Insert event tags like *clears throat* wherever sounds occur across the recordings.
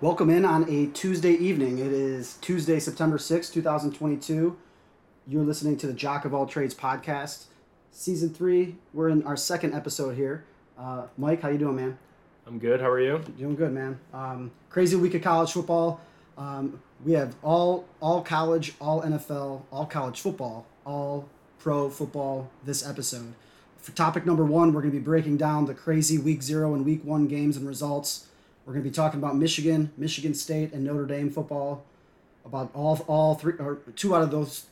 Welcome in on a Tuesday evening. It is Tuesday, September sixth, two 2022. You're listening to the Jock of All Trades podcast, season three. We're in our second episode here. Uh, Mike, how you doing, man? I'm good. How are you? Doing good, man. Um, crazy week of college football. Um, we have all all college, all NFL, all college football, all pro football this episode. For topic number one, we're going to be breaking down the crazy week zero and week one games and results. We're going to be talking about Michigan, Michigan State, and Notre Dame football. About all all three or two out of those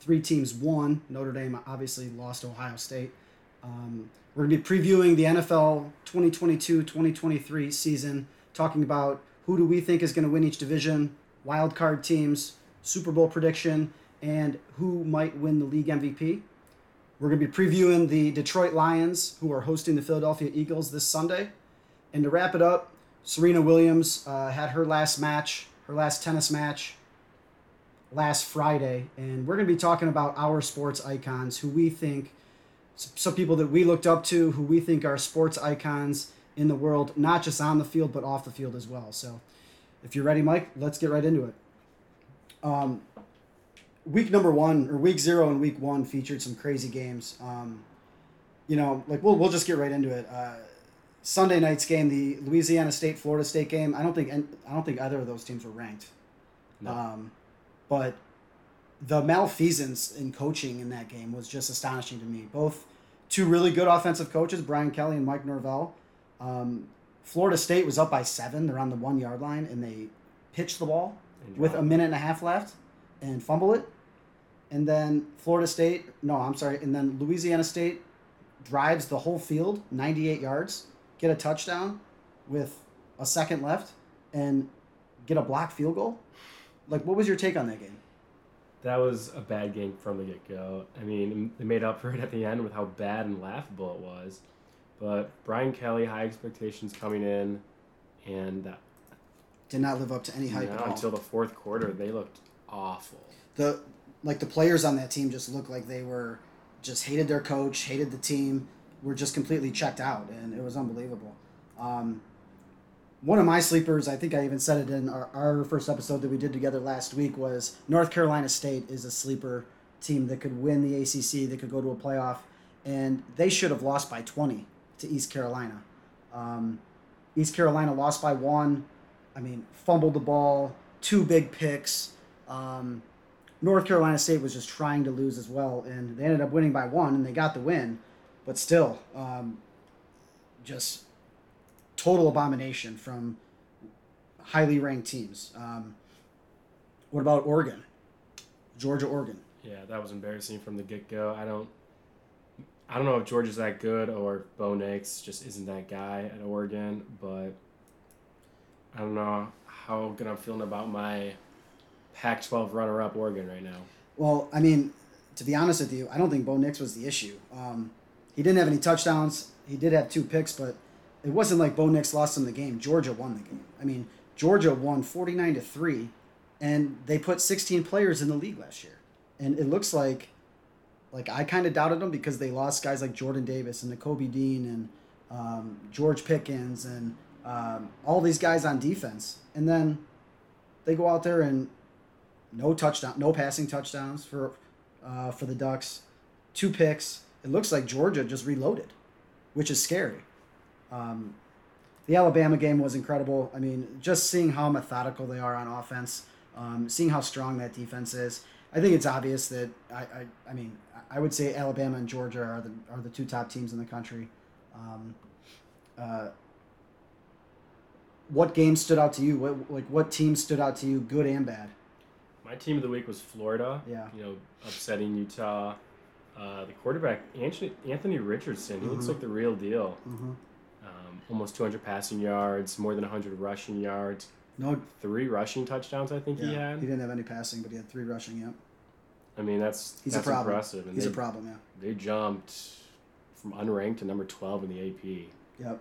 three teams won. Notre Dame obviously lost to Ohio State. Um, we're going to be previewing the NFL 2022-2023 season, talking about who do we think is going to win each division, wild card teams, Super Bowl prediction, and who might win the league MVP. We're going to be previewing the Detroit Lions, who are hosting the Philadelphia Eagles this Sunday. And to wrap it up, Serena Williams uh, had her last match, her last tennis match last Friday. And we're going to be talking about our sports icons, who we think, some people that we looked up to, who we think are sports icons in the world, not just on the field, but off the field as well. So if you're ready, Mike, let's get right into it. Um, week number one, or week zero and week one, featured some crazy games. Um, you know, like we'll, we'll just get right into it. Uh, Sunday night's game, the Louisiana State Florida State game. I don't think I don't think either of those teams were ranked. No. Um, but the malfeasance in coaching in that game was just astonishing to me. Both two really good offensive coaches, Brian Kelly and Mike Norvell. Um, Florida State was up by seven. They're on the one yard line, and they pitched the ball with a minute and a half left and fumble it. And then Florida State, no, I'm sorry, and then Louisiana State drives the whole field, 98 yards, get a touchdown with a second left and get a block field goal? Like, what was your take on that game? That was a bad game from the get go. I mean, they made up for it at the end with how bad and laughable it was. But Brian Kelly, high expectations coming in, and that did not live up to any hype no, until the fourth quarter. They looked awful. The like the players on that team just looked like they were just hated their coach, hated the team, were just completely checked out, and it was unbelievable. Um, one of my sleepers, I think I even said it in our, our first episode that we did together last week, was North Carolina State is a sleeper team that could win the ACC, that could go to a playoff, and they should have lost by 20 to East Carolina. Um, East Carolina lost by one. I mean, fumbled the ball, two big picks. Um, North Carolina State was just trying to lose as well, and they ended up winning by one, and they got the win. But still, um, just total abomination from highly ranked teams. Um, what about Oregon? Georgia, Oregon. Yeah, that was embarrassing from the get go. I don't, I don't know if Georgia's that good or Bo Nix just isn't that guy at Oregon, but I don't know how good I'm feeling about my Pac-12 runner-up Oregon right now. Well, I mean, to be honest with you, I don't think Bo Nix was the issue. Um, he didn't have any touchdowns. He did have two picks, but it wasn't like Bo Nix lost him the game. Georgia won the game. I mean, Georgia won 49 to 3 and they put 16 players in the league last year. And it looks like like I kind of doubted them because they lost guys like Jordan Davis and Nakobe Dean and um, George Pickens and um, all these guys on defense. And then they go out there and no touchdown, no passing touchdowns for uh, for the Ducks, two picks. It looks like Georgia just reloaded, which is scary. Um, the Alabama game was incredible. I mean, just seeing how methodical they are on offense, um, seeing how strong that defense is. I think it's obvious that I, I, I mean, I would say Alabama and Georgia are the are the two top teams in the country. Um, uh, what game stood out to you? What like what team stood out to you, good and bad? My team of the week was Florida. Yeah. You know, upsetting Utah. Uh, the quarterback Anthony Richardson. He mm-hmm. looks like the real deal. Mm-hmm almost 200 passing yards, more than 100 rushing yards. No, three rushing touchdowns. I think yeah, he had. He didn't have any passing, but he had three rushing. Yep. I mean, that's he's that's a problem. impressive. And he's they, a problem. Yeah. They jumped from unranked to number 12 in the AP. Yep.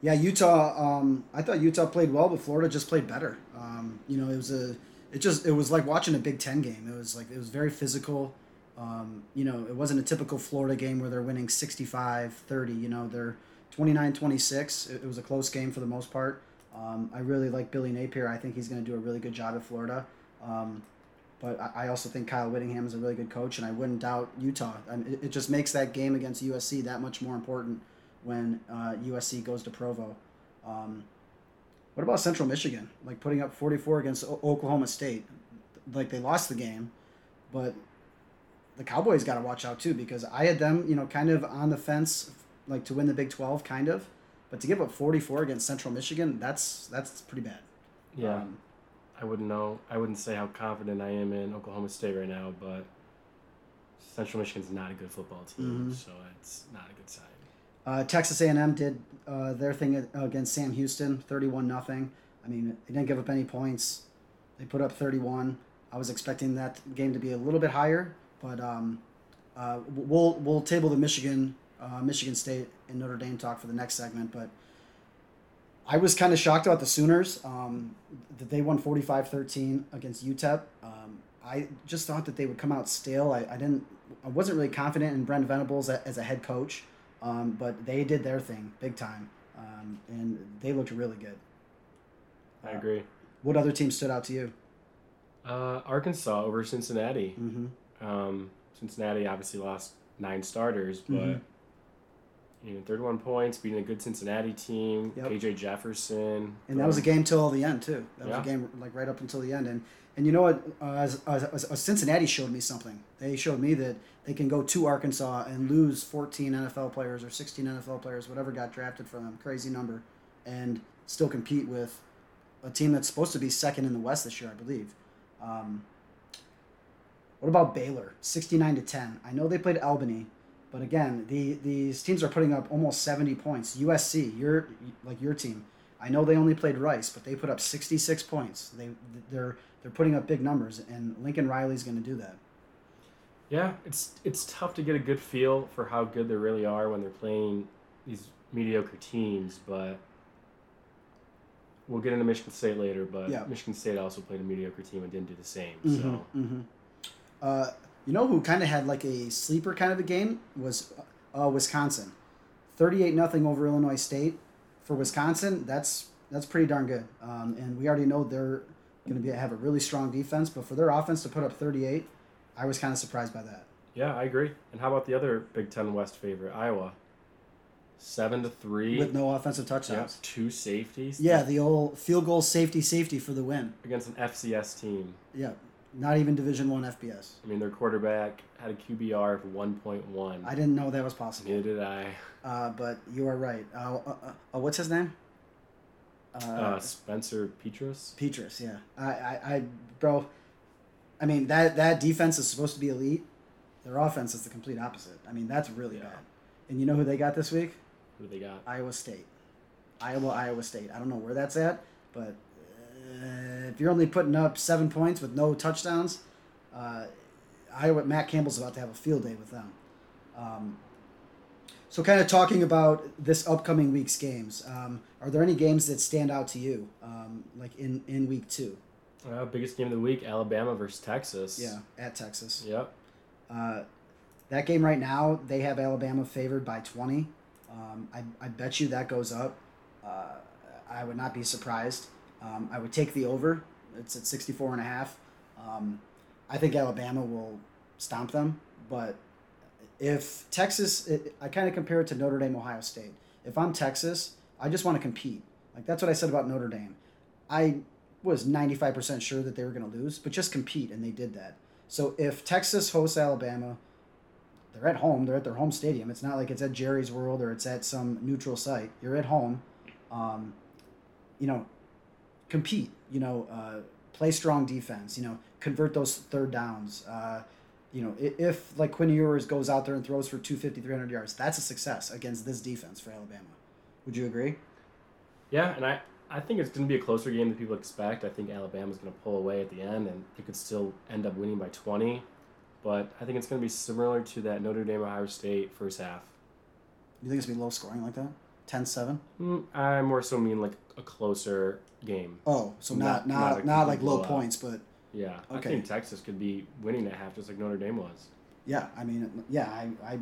Yeah, Utah. Um, I thought Utah played well, but Florida just played better. Um, you know, it was a. It just it was like watching a Big Ten game. It was like it was very physical. Um, you know, it wasn't a typical Florida game where they're winning 65-30. You know, they're 29-26. It, was a close game for the most part. Um, I really like Billy Napier. I think he's going to do a really good job at Florida. Um, but I, also think Kyle Whittingham is a really good coach, and I wouldn't doubt Utah. I mean, it, it just makes that game against USC that much more important when uh, USC goes to Provo. Um, what about Central Michigan? Like putting up 44 against o- Oklahoma State. Like they lost the game, but the Cowboys got to watch out too because I had them, you know, kind of on the fence, like to win the Big 12, kind of. But to give up 44 against Central Michigan, that's that's pretty bad. Yeah. Um, I wouldn't know. I wouldn't say how confident I am in Oklahoma State right now, but Central Michigan's not a good football team, Mhm. so it's not a good sign. Uh, Texas A&M did uh, their thing against Sam Houston, thirty-one nothing. I mean, they didn't give up any points. They put up thirty-one. I was expecting that game to be a little bit higher, but um, uh, we'll we'll table the Michigan uh, Michigan State and Notre Dame talk for the next segment. But I was kind of shocked about the Sooners um, that they won 45-13 against UTEP. Um, I just thought that they would come out stale. I, I didn't. I wasn't really confident in Brent Venables as a head coach. Um, but they did their thing big time, um, and they looked really good. I agree. What other team stood out to you? Uh, Arkansas over Cincinnati. Mm-hmm. Um, Cincinnati obviously lost nine starters, but Mhm. you know, 31 points, beating a good Cincinnati team. Yep. KJ Jefferson. And that was a game till the end too. That was Yeah. a game like right up until the end. And and you know what? Uh, as, as, as Cincinnati showed me something. They showed me that they can go to Arkansas and lose 14 NFL players or 16 NFL players, whatever got drafted for them, crazy number, and still compete with a team that's supposed to be second in the West this year, I believe. Um, what about Baylor? 69 to 10. I know they played Albany, but again, the these teams are putting up almost 70 points. USC, your like your team. I know they only played Rice, but they put up 66 points. They they're they're putting up big numbers, and Lincoln Riley's going to do that. Yeah, it's it's tough to get a good feel for how good they really are when they're playing these mediocre teams, but we'll get into Michigan State later. But Yeah. Michigan State also played a mediocre team and didn't do the same. Mhm, So mhm. Uh, you know who kind of had like a sleeper kind of a game was uh, Wisconsin, thirty-eight nothing over Illinois State. For Wisconsin, that's that's pretty darn good. Um, and we already know they're going to be have a really strong defense, but for their offense to put up thirty-eight, I was kind of surprised by that. yeah, I agree. And how about the other Big Ten West favorite, Iowa? Seven to three. With no offensive yeah, touchdowns. two safeties. Yeah, the old field goal safety safety for the win. against an FCS team. Yeah, not even Division One FBS. I mean, their quarterback had a QBR of one point one. I didn't know that was possible. Neither did I. Uh, but you are right. Uh, uh, uh, what's his name? Uh, Uh, Spencer Petras. Petrus. Yeah. I, I, I, bro. I mean that that defense is supposed to be elite. Their offense is the complete opposite. I mean that's really Yeah. bad. And you know who they got this week? Who they got? Iowa State. Iowa, Iowa State. I don't know where that's at, but uh, if you're only putting up seven points with no touchdowns, uh, Iowa Matt Campbell's about to have a field day with them. Um, so, kind of talking about this upcoming week's games. Um, are there any games that stand out to you, um, like in in week two? Uh, biggest game of the week: Alabama versus Texas. Yeah, at Texas. Yep. Uh, that game right now, they have Alabama favored by 20. Um, I, I bet you that goes up. Uh, I would not be surprised. Um, I would take the over. It's at 64 and a half. Um, I think Alabama will stomp them, but if Texas, it, I kind of compare it to Notre Dame, Ohio State. If I'm Texas, I just want to compete. Like that's what I said about Notre Dame. I was 95% sure that they were going to lose, but just compete, and they did that. So if Texas hosts Alabama, they're at home. They're at their home stadium. It's not like it's at Jerry's World or it's at some neutral site. You're at home. Um, you know, compete. You know, uh, play strong defense. You know, convert those third downs. Uh, you know, if like Quinn Ewers goes out there and throws for 250, 300 yards, that's a success against this defense for Alabama. Would you agree? Yeah, and I I think it's going to be a closer game than people expect. I think Alabama's going to pull away at the end, and it could still end up winning by twenty. But I think it's going to be similar to that Notre Dame Ohio State first half. You think it's gonna be low scoring like that? 10-7? Mm, I more so mean like a closer game. Oh, so not Not- not not not, like low blowout. points, but Yeah, I Okay. think Texas could be winning at half just like Notre Dame was. yeah. I mean, yeah. I I,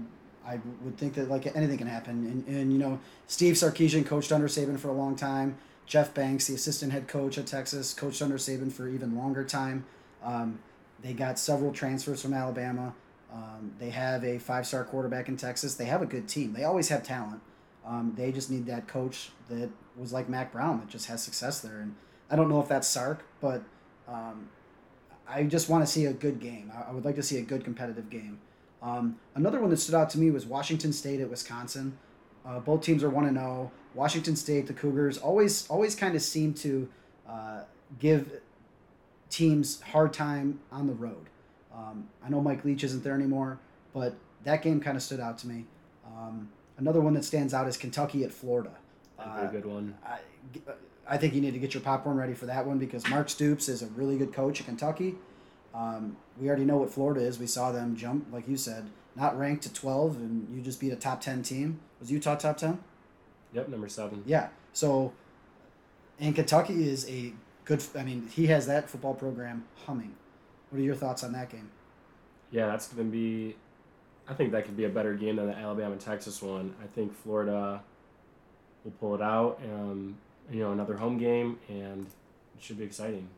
I would think that like anything can happen, and, and you know, Steve Sarkisian coached under Saban for a long time. Jeff Banks, the assistant head coach at Texas, coached under Saban for even longer time. Um, they got several transfers from Alabama. Um, they have a five star quarterback in Texas. They have a good team. They always have talent. Um, they just need that coach that was like Mack Brown that just has success there. And I don't know if that's Sark, but um, I just want to see a good game. I, would like to see a good competitive game. Um, another one that stood out to me was Washington State at Wisconsin. Uh, both teams are one and zero. Washington State, the Cougars, always always kind of seem to uh, give teams hard time on the road. Um, I know Mike Leach isn't there anymore, but that game kind of stood out to me. Um, another one that stands out is Kentucky at Florida. That's a good one. I, I think you need to get your popcorn ready for that one because Mark Stoops is a really good coach at Kentucky. Um, we already know what Florida is. We saw them jump, like you said, not ranked to 12, and you just beat a top 10 team. Was Utah top 10? Yep, number seven. Yeah. So, and Kentucky is a good, I mean, he has that football program humming. What are your thoughts on that game? Yeah, that's going to be. I think that could be a better game than the Alabama Texas one. I think Florida will pull it out. Um, you know, another home game, and it should be exciting.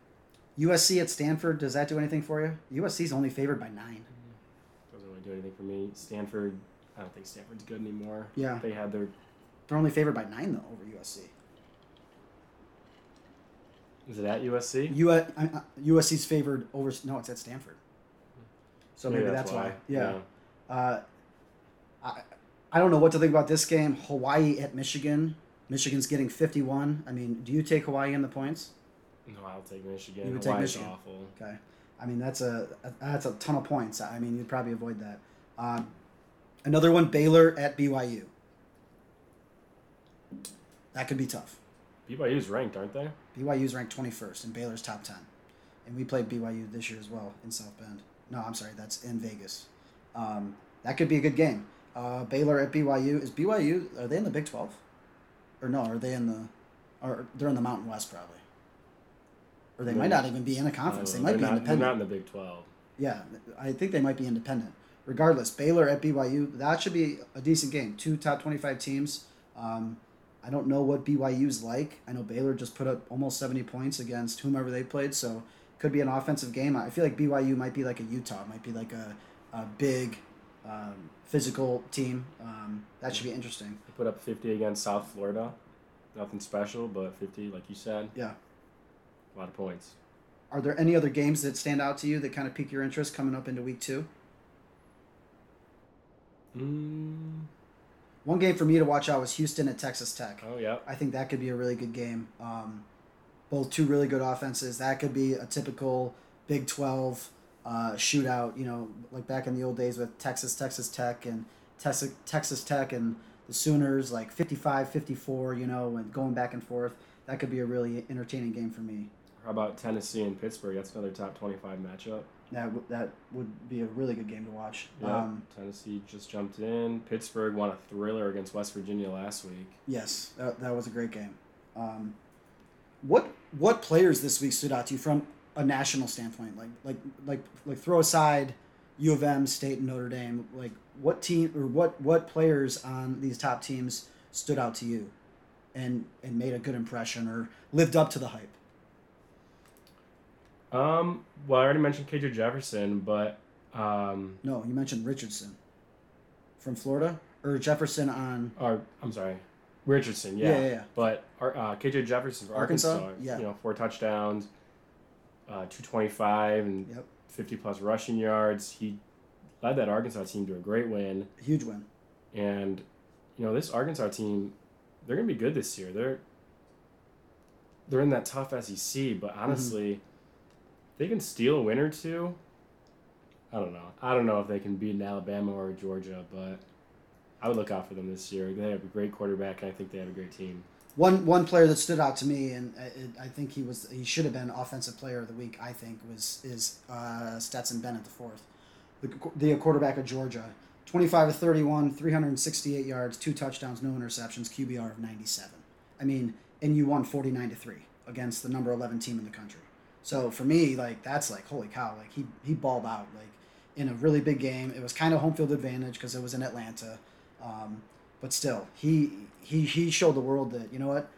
USC at Stanford, does that do anything for you? USC's only favored by nine. Doesn't really do anything for me. Stanford, I don't think Stanford's good anymore. Yeah. They had their. They're only favored by nine, though, over USC. Is it at USC? U- uh, USC's favored over. No, it's at Stanford. So maybe, Maybe that's, that's why. why. Yeah. Uh, I, I don't know what to think about this game. Hawaii at Michigan. Michigan's getting 51. I mean, do you take Hawaii in the points? No, I'll take Michigan. You would take Hawaii's Michigan. awful. Okay. I mean, that's a, a that's a ton of points. I mean, you'd probably avoid that. Um, another one, Baylor at BYU. That could be tough. BYU's ranked, aren't they? BYU's ranked 21st, and Baylor's top 10. And we played BYU this year as well in South Bend. No, I'm sorry, that's in Vegas. Um, that could be a good game. Uh, Baylor at BYU. Is BYU, are they in the Big 12? Or no, are they in the, or they're in the Mountain West probably. Or they might not even be in a conference. They Uh, might be not, independent. They're not in the Big 12. Yeah, I think they might be independent. Regardless, Baylor at BYU, that should be a decent game. Two top 25 teams. Um, I don't know what BYU's like. I know Baylor just put up almost 70 points against whomever they played, so could be an offensive game. I feel like BYU might be like a Utah, might be like a, a big um, physical team. Um, that should be interesting. They put up 50 against South Florida. Nothing special, but 50, like you said, Yeah. a lot of points. Are there any other games that stand out to you that kind of pique your interest coming up into week two? Mm, One game for me to watch out was Houston at Texas Tech. oh, yeah. I think that could be a really good game. Um, both two really good offenses. That could be a typical Big 12 uh, shootout, you know, like back in the old days with Texas, Texas Tech, and Texas, Texas Tech and the Sooners, like 55 54, you know, and going back and forth. That could be a really entertaining game for me. How about Tennessee and Pittsburgh? That's another top 25 matchup. That, w- that would be a really good game to watch. Yeah. Um, Tennessee just jumped in. Pittsburgh won a thriller against West Virginia last week. Yes, that, that was a great game. Um, what what players this week stood out to you from a national standpoint? Like like like like throw aside U of M, State, and Notre Dame. Like what team or what what players on these top teams stood out to you, and and made a good impression or lived up to the hype? Um, well, I already mentioned KJ Jefferson, but um, No, you mentioned Richardson from Florida or Jefferson on or I'm sorry, Richardson. Yeah, Yeah, yeah, yeah. But uh, KJ Jefferson for Arkansas? Arkansas, Yeah. you know, four touchdowns, uh, two twenty five, and Yep. fifty plus rushing yards. He led that Arkansas team to a great win, A huge win. and you know this Arkansas team, they're gonna be good this year. They're they're in that tough SEC, but honestly, they can steal a win or two. I don't know. I don't know if they can beat an Alabama or a Georgia, but I would look out for them this year. They have a great quarterback, and I think they have a great team. One one player that stood out to me, and I- I think he was he should have been offensive player of the week. I think was is uh, Stetson Bennett the fourth, the, the quarterback of Georgia, twenty five to thirty one, three hundred and sixty eight yards, two touchdowns, no interceptions, QBR of ninety seven. I mean, and you won forty nine to three against the number eleven team in the country. So for me, like that's like holy cow! Like he he balled out like in a really big game. It was kind of home field advantage because it was in Atlanta. Um, but still, he he he showed the world that you know what,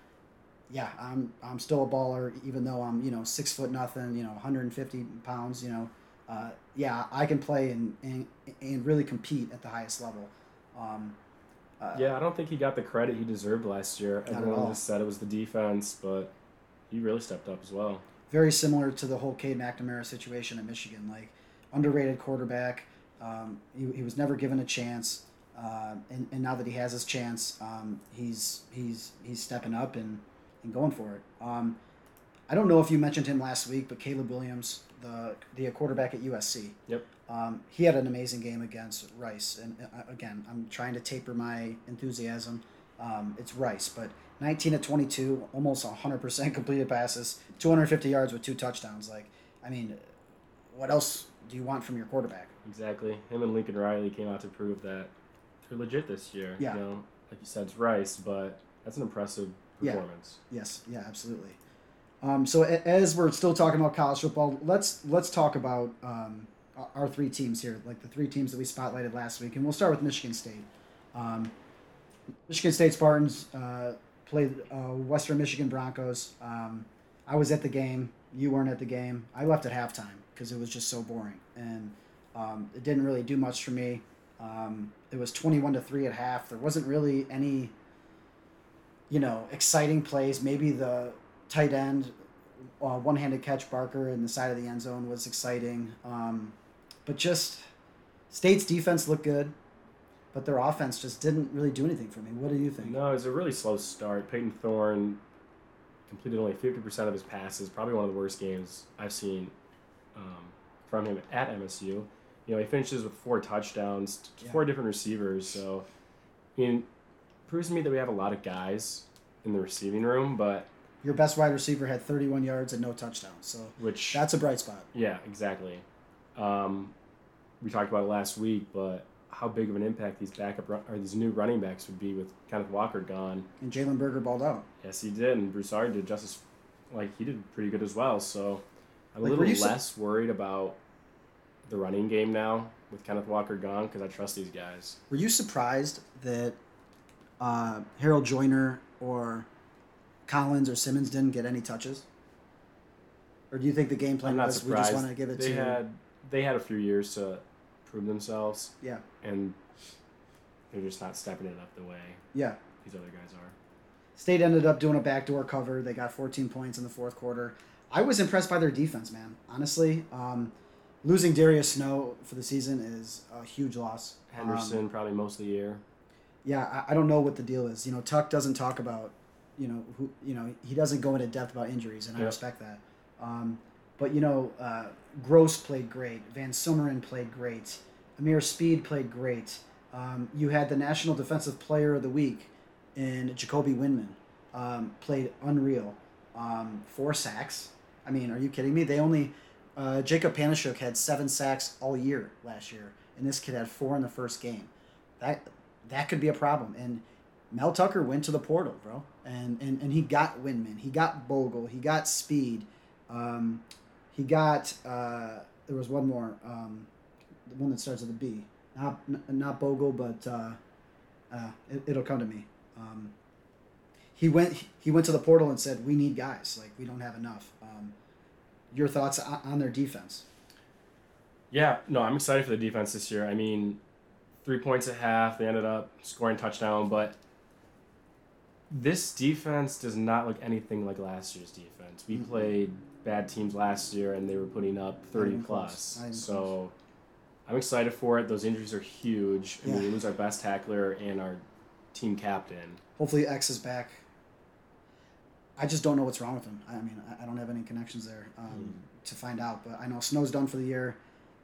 yeah, I'm I'm still a baller, even though I'm you know six foot nothing, you know 150 pounds, you know, uh, yeah, I can play and, and and really compete at the highest level. Um, uh, yeah, I don't think he got the credit he deserved last year. Everyone just said it was the defense, but he really stepped up as well. Very similar to the whole Cade McNamara situation at Michigan, like underrated quarterback. Um, he, he was never given a chance, uh, and, and now that he has his chance, um, he's he's he's stepping up and, and going for it. Um, I don't know if you mentioned him last week, but Caleb Williams, the the quarterback at USC. Yep. Um, he had an amazing game against Rice, and uh, again, I'm trying to taper my enthusiasm. Um, it's Rice, but 19 to 22, almost 100% *laughs* completed passes, 250 yards with two touchdowns. Like, I mean, what else do you want from your quarterback? Exactly. Him and Lincoln Riley came out to prove that legit this year. Yeah. You know, like you said, it's Rice, but that's an impressive performance. Yeah. Yes. Yeah. Absolutely. Um, so as we're still talking about college football, let's let's talk about um, our three teams here, like the three teams that we spotlighted last week, and we'll start with Michigan State. Um, Michigan State Spartans uh, played uh, Western Michigan Broncos. Um, I was at the game. You weren't at the game. I left at halftime because it was just so boring, and um, it didn't really do much for me. Um, it was twenty-one to three at half. There wasn't really any, you know, exciting plays. Maybe the tight end, uh, one-handed catch Barker in the side of the end zone was exciting. Um, but just State's defense looked good, but their offense just didn't really do anything for me. What do you think? No, it was a really slow start. Payton Thorne completed only 50% of his passes, probably one of the worst games I've seen um, from him at MSU. You know, he finishes with four touchdowns, yeah. four different receivers. So, I mean, proves to me that we have a lot of guys in the receiving room, but your best wide receiver had 31 yards and no touchdowns. So, which that's a bright spot. Yeah, exactly. Um, we talked about it last week, but how big of an impact these backup or these new running backs would be with Kenneth Walker gone. And Jalen Berger balled out. Yes, he did, and Broussard did just as like he did pretty good as well. So I'm like, a little less su- worried about the running game now with Kenneth Walker gone because I trust these guys. Were you surprised that uh, Harold Joiner or Collins or Simmons didn't get any touches? Or do you think the game plan was surprised. we just want to give it they to? Had, they had a few years to prove themselves. Yeah. And they're just not stepping it up the way. Yeah. These other guys are. State ended up doing a backdoor cover. They got 14 points in the fourth quarter. I was impressed by their defense, man. Honestly, um, losing Darius Snow for the season is a huge loss. Henderson um, probably most of the year. Yeah, I, I don't know what the deal is. You know, Tuck doesn't talk about, you know, who, you know, he doesn't go into depth about injuries, and I respect that. Um, but you know, uh, Gross played great. Van Sumeren played great. Ameer Speed played great. Um, you had the National Defensive Player of the Week in Jacoby Windmon. Um, played unreal. Um, four sacks. I mean, are you kidding me? They only uh, Jacob Panasiuk had seven sacks all year last year, and this kid had four in the first game. That that could be a problem. And Mel Tucker went to the portal, bro, and and, and he got Windmon, he got Bogle, he got Speed. Um, he got uh, there was one more, um, the one that starts with a B. Not not Bogle, but uh, uh, it, will come to me. Um, he went he went to the portal and said, "We need guys. Like we don't have enough." Um, your thoughts on their defense? Yeah, no, I'm excited for the defense this year. I mean, three points at half. They ended up scoring touchdown, but this defense does not look anything like last year's defense. We mm-hmm. played bad teams last year, and they were putting up 30 plus. So I'm excited for it. Those injuries are huge. I mean, we lose our best tackler and our team captain. Hopefully, X is back. I just don't know what's wrong with him. I mean, I don't have any connections there um, mm. to find out. But I know Snow's done for the year.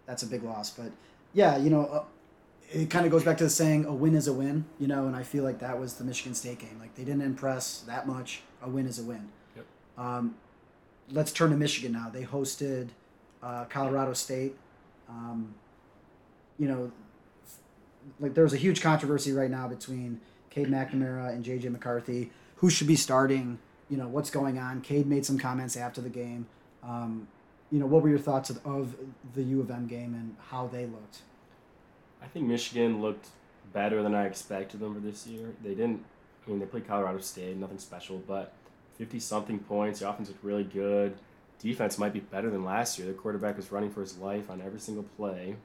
That's a big loss. But yeah, you know, uh, it kind of goes back to the saying, "A win is a win." You know, and I feel like that was the Michigan State game. Like they didn't impress that much. A win is a win. Yep. Um, let's turn to Michigan now. They hosted uh, Colorado State. Um, you know, like there's a huge controversy right now between Cade McNamara and JJ McCarthy. Who should be starting? You know, what's going on? Cade made some comments after the game. Um, you know, what were your thoughts of, of the U of M game and how they looked? I think Michigan looked better than I expected them for this year. They didn't. I mean, they played Colorado State, nothing special, but 50 something points. The offense looked really good. Defense might be better than last year. The quarterback was running for his life on every single play.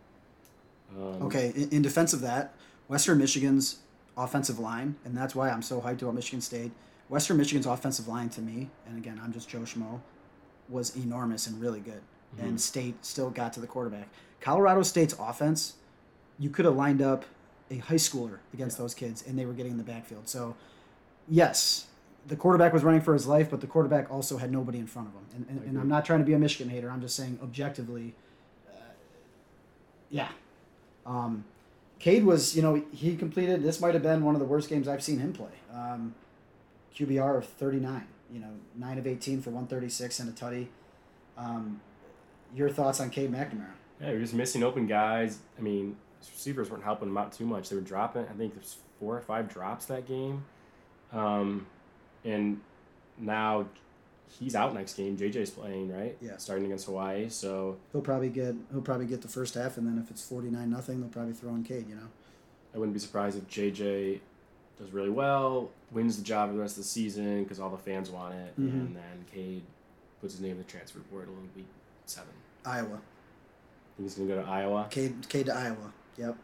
Um, Okay, in, in defense of that, Western Michigan's offensive line, and that's why I'm so hyped about Michigan State. Western Michigan's offensive line to me, and again, I'm just Joe Schmo, was enormous and really good. And State still got to the quarterback. Colorado State's offense, you could have lined up a high schooler against those kids, and they were getting in the backfield. So, yes, the quarterback was running for his life, but the quarterback also had nobody in front of him. And, and, and I'm not trying to be a Michigan hater. I'm just saying objectively, uh, yeah. Um, Cade was, you know, he completed. This might have been one of the worst games I've seen him play. Um, QBR of 39. You know, nine of 18 for 136 and a tutty. Um, your thoughts on Cade McNamara? Yeah, you're just missing open guys. I mean, receivers weren't helping him out too much. They were dropping. I think there's four or five drops that game, um, and now he's out next game. JJ's playing right. Yeah. Starting against Hawaii, so He'll probably get he'll probably get the first half, and then if it's 49 nothing, they'll probably throw in Cade. You know. I wouldn't be surprised if JJ does really well, wins the job for the rest of the season because all the fans want it, Mhm. and then Cade puts his name in the transfer portal in week seven. Iowa. He's gonna go to Iowa. Cade, Cade to Iowa. Yep.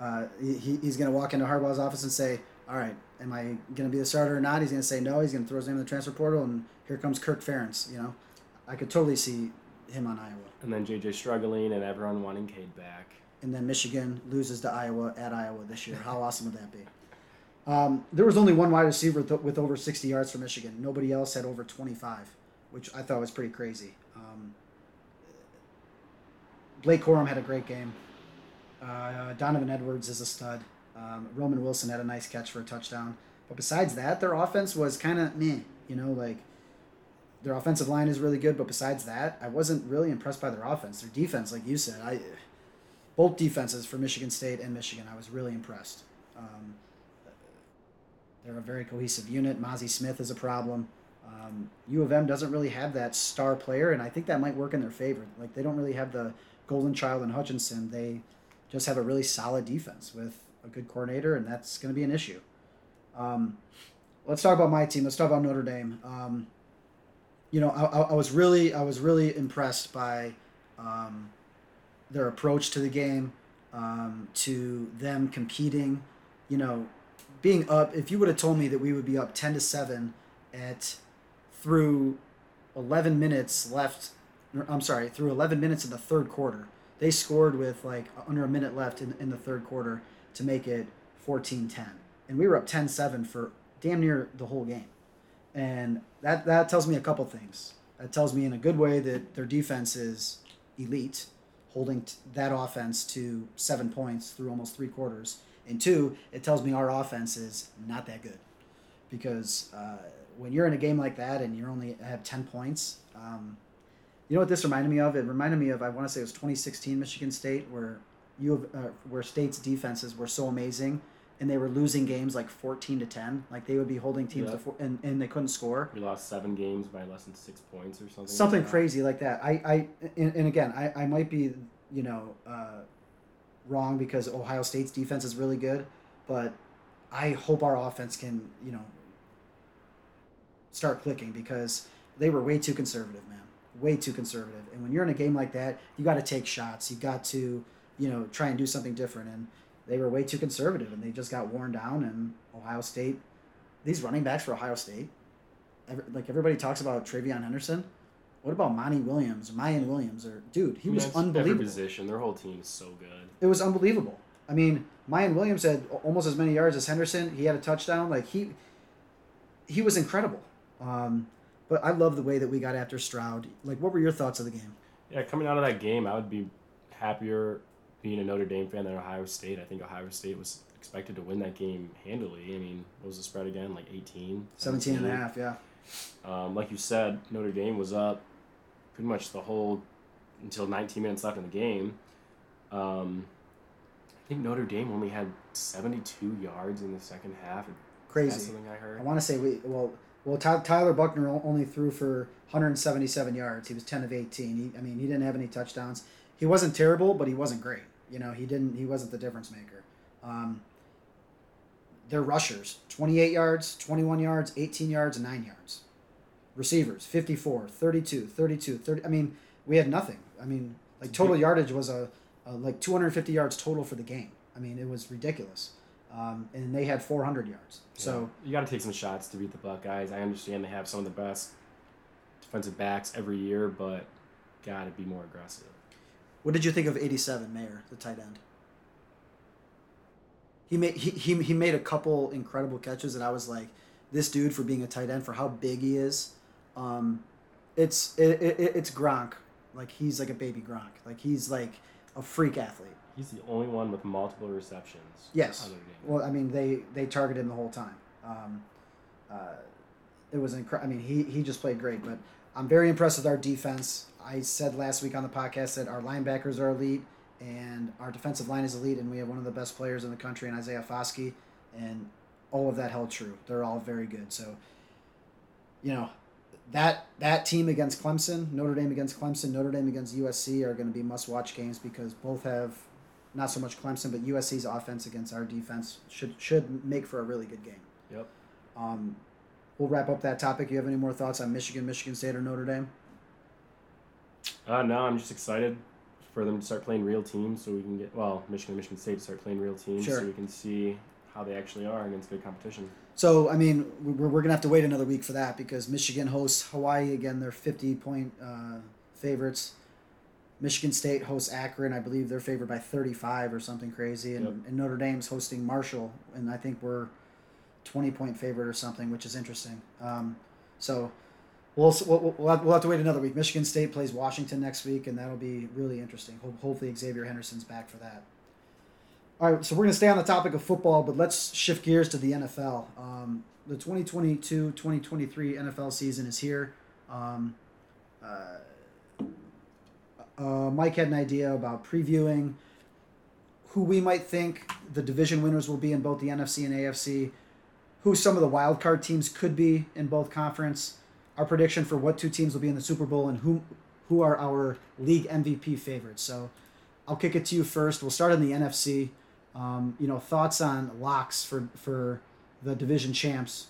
Uh, he, he- he's going to walk into Harbaugh's office and say, "All right, am I going to be the starter or not?" He's going to say no. He's going to throw his name in the transfer portal, and here comes Kirk Ferentz. You know, I could totally see him on Iowa. And then JJ struggling, and everyone wanting Cade back. And then Michigan loses to Iowa at Iowa this year. How awesome would that be? Um, there was only one wide receiver th- with over 60 yards for Michigan. Nobody else had over 25, which I thought was pretty crazy. Um, Blake Corum had a great game. Uh, Donovan Edwards is a stud. Um, Roman Wilson had a nice catch for a touchdown. But besides that, their offense was kind of meh. You know, like their offensive line is really good, but besides that, I wasn't really impressed by their offense. Their defense, like you said, I both defenses for Michigan State and Michigan, I was really impressed. Um, they're a very cohesive unit. Mazi Smith is a problem. Um, U of M doesn't really have that star player, and I think that might work in their favor. Like they don't really have the golden child in Hutchinson. They just have a really solid defense with a good coordinator, and that's going to be an issue. Um, let's talk about my team. Let's talk about Notre Dame. Um, you know, I, I, was really, I was really impressed by um, their approach to the game, um, to them competing. You know, being up. If you would have told me that we would be up ten to seven at through eleven minutes left, I'm sorry, through eleven minutes in the third quarter, they scored with like under a minute left in, in the third quarter to make it 14-10. and we were up 10-7 for damn near the whole game, and that that tells me a couple things. That tells me in a good way that their defense is elite, holding t- that offense to seven points through almost three quarters. And two, it tells me our offense is not that good, because uh, when you're in a game like that and you only have ten points, um, you know what this reminded me of? It reminded me of I want to say it was 2016 Michigan State, where you have, uh, where State's defenses were so amazing. And they were losing games like fourteen to ten, like they would be holding teams Yeah. to four, and, and they couldn't score We lost seven games by less than six points or something. something like crazy like that. I, I and, and again, I, I might be, you know, uh, wrong because Ohio State's defense is really good, but I hope our offense can, you know, start clicking because they were way too conservative, man. Way too conservative. And when you're in a game like that, you got to take shots. You got to, you know, try and do something different. And they were way too conservative, and they just got worn down. And Ohio State, these running backs for Ohio State, every, like everybody talks about TreVeyon Henderson. What about Monty Williams, Miyan Williams, or dude? He I mean, was that's Every unbelievable. position, their whole team is so good. It was unbelievable. I mean, Miyan Williams had almost as many yards as Henderson. He had a touchdown. Like he, he was incredible. Um, but I love the way that we got after Stroud. Like, what were your thoughts of the game? Yeah, coming out of that game, I would be happier being a Notre Dame fan than Ohio State. I think Ohio State was expected to win that game handily. I mean, what was the spread again? Like 18? 17 and a half, yeah. Um, like you said, Notre Dame was up pretty much the whole until 19 minutes left in the game. Um, I think Notre Dame only had 72 yards in the second half. That's Crazy. something I heard. I want to say we well well Ty- Tyler Buchner only threw for 177 yards. He was 10 of 18. He, I mean, he didn't have any touchdowns. He wasn't terrible, but he wasn't great. You know, he didn't. He wasn't the difference maker. Um, their rushers 28 yards, 21 yards, 18 yards, and 9 yards. Receivers 54, 32, 32, 30. I mean, we had nothing. I mean, like total yardage was a, a like 250 yards total for the game. I mean, it was ridiculous. Um, and they had 400 yards. So you got to take some shots to beat the Buckeyes. I understand they have some of the best defensive backs every year, but got to be more aggressive. What did you think of 87 Mayer, the tight end? He made he, he, he made a couple incredible catches and I was like, this dude for being a tight end for how big he is, um, it's it, it, it's Gronk, like he's like a baby Gronk, like he's like a freak athlete. He's the only one with multiple receptions. Yes. Well, I mean they they targeted him the whole time. Um, uh, it was incredible. I mean he he just played great, but I'm very impressed with our defense. I said last week on the podcast that our linebackers are elite and our defensive line is elite, and we have one of the best players in the country in Isaiah Foskey, and all of that held true. They're all very good. So, you know, that that team against Clemson, Notre Dame against Clemson, Notre Dame against USC are going to be must-watch games because both have not so much Clemson, but USC's offense against our defense should should make for a really good game. Yep. Um, we'll wrap up that topic. You have any more thoughts on Michigan, Michigan State, or Notre Dame? Uh, no, I'm just excited for them to start playing real teams so we can get, well, Michigan Michigan State to start playing real teams Sure. so we can see how they actually are against good competition. So, I mean, we're, we're going to have to wait another week for that because Michigan hosts Hawaii. Again, they're 50 point uh, favorites. Michigan State hosts Akron. I believe they're favored by 35 or something crazy. And, Yep. and Notre Dame's hosting Marshall. And I think we're 20 point favorite or something, which is interesting. Um, so, we'll, we'll, we'll, have, we'll have to wait another week. Michigan State plays Washington next week, and that'll be really interesting. Hopefully, Xavier Henderson's back for that. All right, so we're going to stay on the topic of football, but let's shift gears to the NFL. Um, the 2022 2023 NFL season is here. Um, uh, uh, Mike had an idea about previewing who we might think the division winners will be in both the NFC and AFC, who some of the wild card teams could be in both conference, our prediction for what two teams will be in the Super Bowl, and who who are our league MVP favorites. So I'll kick it to you first. We'll start in the NFC. Um, you know, thoughts on locks for for the division champs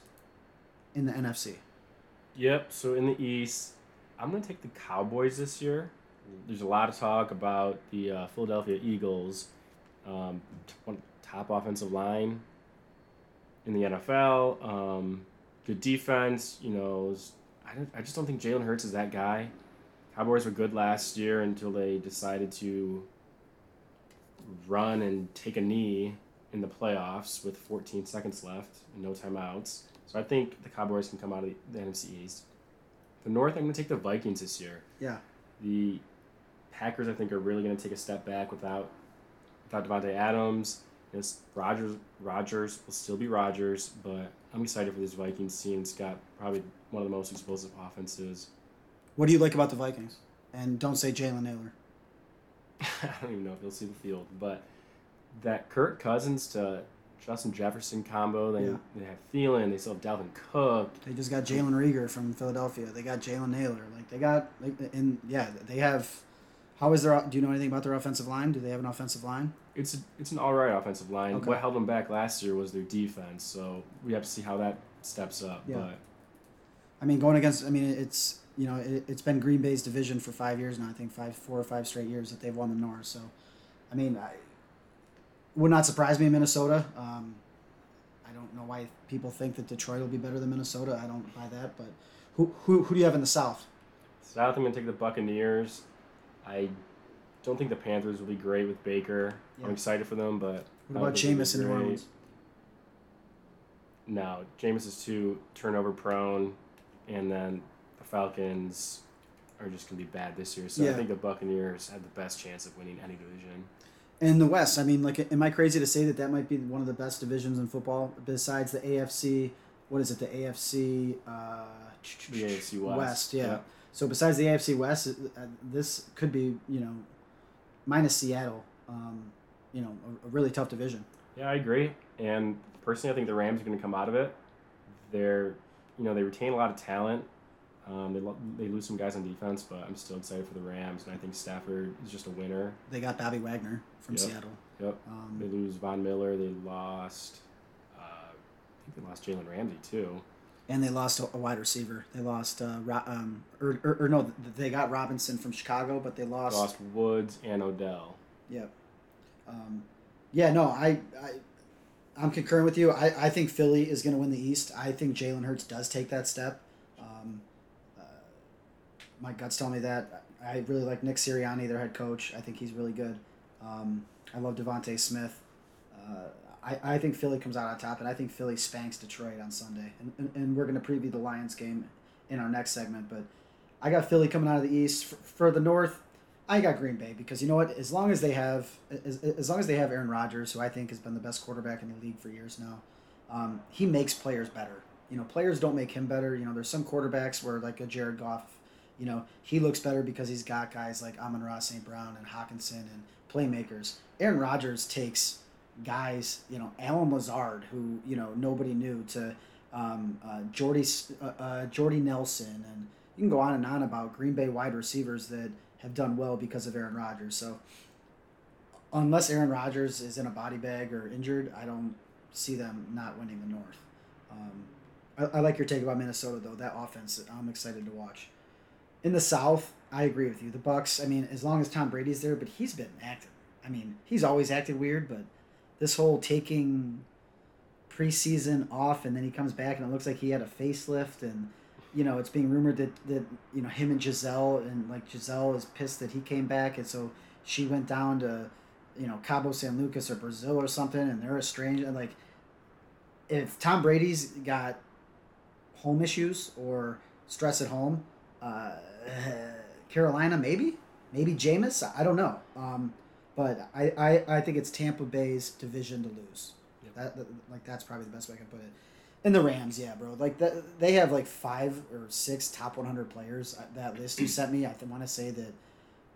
in the NFC. Yep. So in the East, I'm to take the Cowboys this year. There's a lot of talk about the uh, Philadelphia Eagles, um, top offensive line in the NFL. Um, good defense. You know, I, I just don't think Jalen Hurts is that guy. Cowboys were good last year until they decided to run and take a knee in the playoffs with 14 seconds left and no timeouts. So I think the Cowboys can come out of the, the NFC East. The North, I'm going to take the Vikings this year. Yeah. The Packers, I think, are really going to take a step back without without Davante Adams. Yes, Rodgers Rodgers will still be Rodgers, but I'm excited for this Vikings team. It's got probably one of the most explosive offenses. What do you like about the Vikings? And don't say Jalen Nailor. *laughs* I don't even know if he'll see the field, but that Kirk Cousins to Justin Jefferson combo, they, Yeah. they have Thielen, they still have Dalvin Cook. They just got Jalen Reagor from Philadelphia. They got Jalen Nailor. Like they got, like, and yeah, they have. How is their? Do you know anything about their offensive line? Do they have an offensive line? It's a, it's an all right offensive line. Okay. What held them back last year was their defense, so we have to see how that steps up. Yeah. But I mean, going against. I mean, it's you know, it, it's been Green Bay's division for five years now. I think five, four or five straight years that they've won the North. So, I mean, I would not surprise me in Minnesota. Um, I don't know why people think that Detroit will be better than Minnesota. I don't buy that. But who who, who do you have in the South? South, I'm gonna take the Buccaneers. I don't think the Panthers will be great with Baker. Yeah. I'm excited for them, but What about think they'll be Jameis in New. Orleans? No, Jameis is too turnover prone, and then the Falcons are just gonna be bad this year. So Yeah. I think the Buccaneers have the best chance of winning any division. In the West, I mean, like, am I crazy to say that that might be one of the best divisions in football besides the AFC? What is it? The AFC. Uh, The AFC West. yeah. Yeah. So besides the AFC West, uh, this could be you know, minus Seattle. Um, you know, a, a really tough division. Yeah, I agree. And personally, I think the Rams are going to come out of it. They're, you know, they retain a lot of talent. Um, they, lo- they lose some guys on defense, but I'm still excited for the Rams, and I think Stafford is just a winner. They got Bobby Wagner from Yep. Seattle. Yep. They Um, lose Von Miller. They lost. Uh, I think they lost Jalen Ramsey too. and they lost a, a wide receiver. They lost, uh, Ro- um, or, or, or no, they got Robinson from Chicago, but they lost. Lost Woods and Odell. Yep. Um, yeah, no, I, I, I'm concurring with you. I, I think Philly is going to win the East. I think Jalen Hurts does take that step. My gut's tell me that. I really like Nick Sirianni, their head coach. I think he's really good. Um, I love DeVonta Smith. Uh, I, I think Philly comes out on top, and I think Philly spanks Detroit on Sunday. And, and, and we're going to preview the Lions game in our next segment. But I got Philly coming out of the East. For, for the North, I got Green Bay because you know what? As long as they have, as, as long as they have Aaron Rodgers, who I think has been the best quarterback in the league for years now, um, he makes players better. You know, players don't make him better. You know, there's some quarterbacks where like a Jared Goff, you know, he looks better because he's got guys like Amon-Ra St. Brown and Hockenson and playmakers. Aaron Rodgers takes guys, you know, Allen Lazard, who you know nobody knew, to um, uh, Jordy uh, uh, Jordy Nelson, and you can go on and on about Green Bay wide receivers that have done well because of Aaron Rodgers. So unless Aaron Rodgers is in a body bag or injured, I don't see them not winning the North. Um, I, I like your take about Minnesota though. That offense, I'm excited to watch. In the South, I agree with you. The Bucks. I mean, as long as Tom Brady's there, but he's been acting. I mean, he's always acted weird, but this whole taking preseason off and then he comes back and it looks like he had a facelift and you know it's being rumored that that you know him and Gisele and like Gisele is pissed that he came back and so she went down to you know Cabo San Lucas or Brazil or something and they're estranged and like if Tom Brady's got home issues or stress at home uh, Carolina maybe maybe Jameis I don't know um, but I, I, I think it's Tampa Bay's division to lose. Yep. That, that like that's probably the best way I can put it. And the Rams, yeah, bro. Like that, they have like five or six top 100 players. Uh, That list you *clears throat* sent me, I want to say that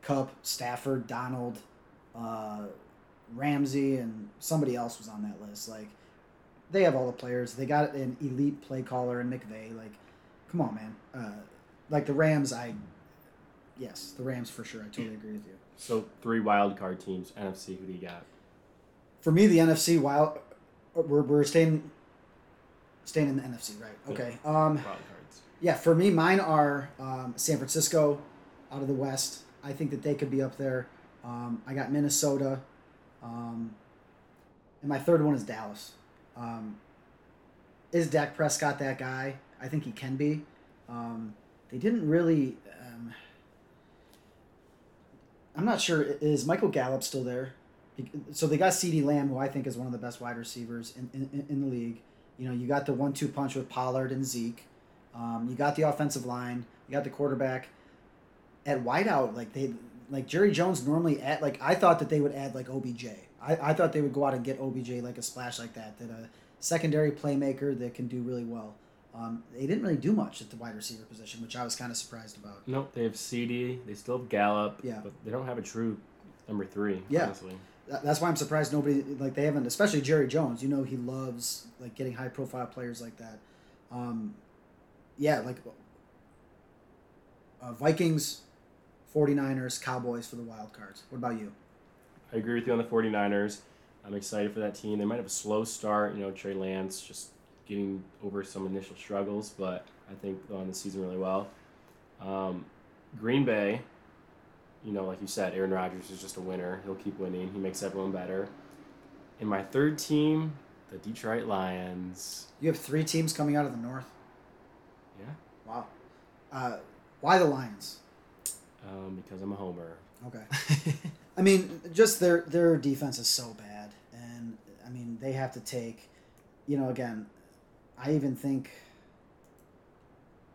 Kupp, Stafford, Donald, uh, Ramsey, and somebody else was on that list. Like they have all the players. They got an elite play caller in McVay. Like, come on, man. Uh, like the Rams, I yes, the Rams for sure. I totally agree with you. So three wild card teams. NFC. Who do you got? For me, the NFC wild, we're, we're staying, staying in the NFC, right? Okay. Um, Wild cards. yeah, for me, mine are um, San Francisco, out of the West. I think that they could be up there. Um, I got Minnesota, um, and my third one is Dallas. Um, is Dak Prescott that guy? I think he can be. Um, they didn't really. Um, I'm not sure. Is Michael Gallup still there? So they got CeeDee Lamb, who I think is one of the best wide receivers in, in, in the league. You know, you got the one-two punch with Pollard and Zeke. Um, you got the offensive line. You got the quarterback. At wideout, like they, like Jerry Jones normally at like I thought that they would add like OBJ. I, I thought they would go out and get OBJ like a splash like that. That a secondary playmaker that can do really well. Um, they didn't really do much at the wide receiver position, which I was kind of surprised about. Nope. They have CeeDee. They still have Gallup. Yeah. But they don't have a true number three. Yeah. Honestly. That's why I'm surprised nobody like they haven't, especially Jerry Jones. You know he loves like getting high profile players like that. Um, yeah, like uh, Vikings, 49ers, Cowboys for the wild cards. What about you? I agree with you on the 49ers. I'm excited for that team. They might have a slow start. You know, Trey Lance just getting over some initial struggles, but I think they'll the season really well. Um, Green Bay, you know, like you said, Aaron Rodgers is just a winner. He'll keep winning. He makes everyone better. And my third team, the Detroit Lions. You have three teams coming out of the North. Yeah, Wow. Uh, why the Lions? um, because I'm a homer. Okay. *laughs* I mean, just their their defense is so bad, and I mean they have to take, you know, again, I even think.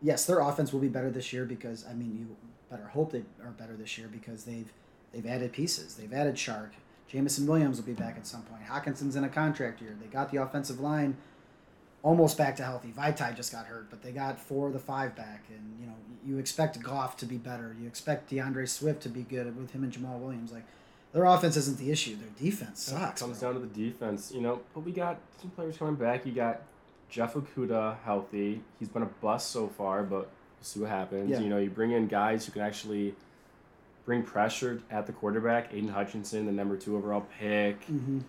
Yes, their offense will be better this year because I mean you better hope they are better this year because they've they've added pieces. They've added Chark. Jameson Williams will be back at some point. Hockenson's in a contract year. They got the offensive line almost back to healthy. Vaitai just got hurt, but they got four of the five back, and you know you expect Goff to be better. You expect DeAndre Swift to be good with him and Jamaal Williams. Like their offense isn't the issue. Their defense sucks. It comes bro. down to the defense, you know. But we got some players coming back. You got Jeff Okudah healthy. He's been a bust so far, but we'll see what happens. Yeah. You know, you bring in guys who can actually bring pressure at the quarterback. Aidan Hutchinson, the number two overall pick. Mhm.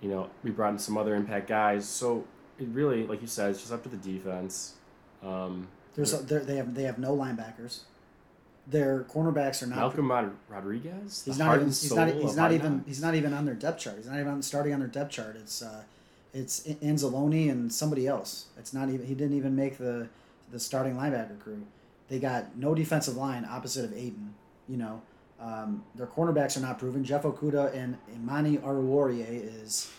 You know, we brought in some other impact guys. So it really, like you said, it's just up to the defense. Um, There's a, they have they have no linebackers. Their cornerbacks are not. Malcolm Rod- Rodriguez. He's not even. He's not. He's not even. He's not even on their depth chart. He's not even starting on their depth chart. It's uh, it's Anzalone and somebody else. It's not even. He didn't even make the the starting linebacker crew. They got no defensive line opposite of Aidan. You know, um, their cornerbacks are not proven. Jeff Okudah and Amani Oruwariye is,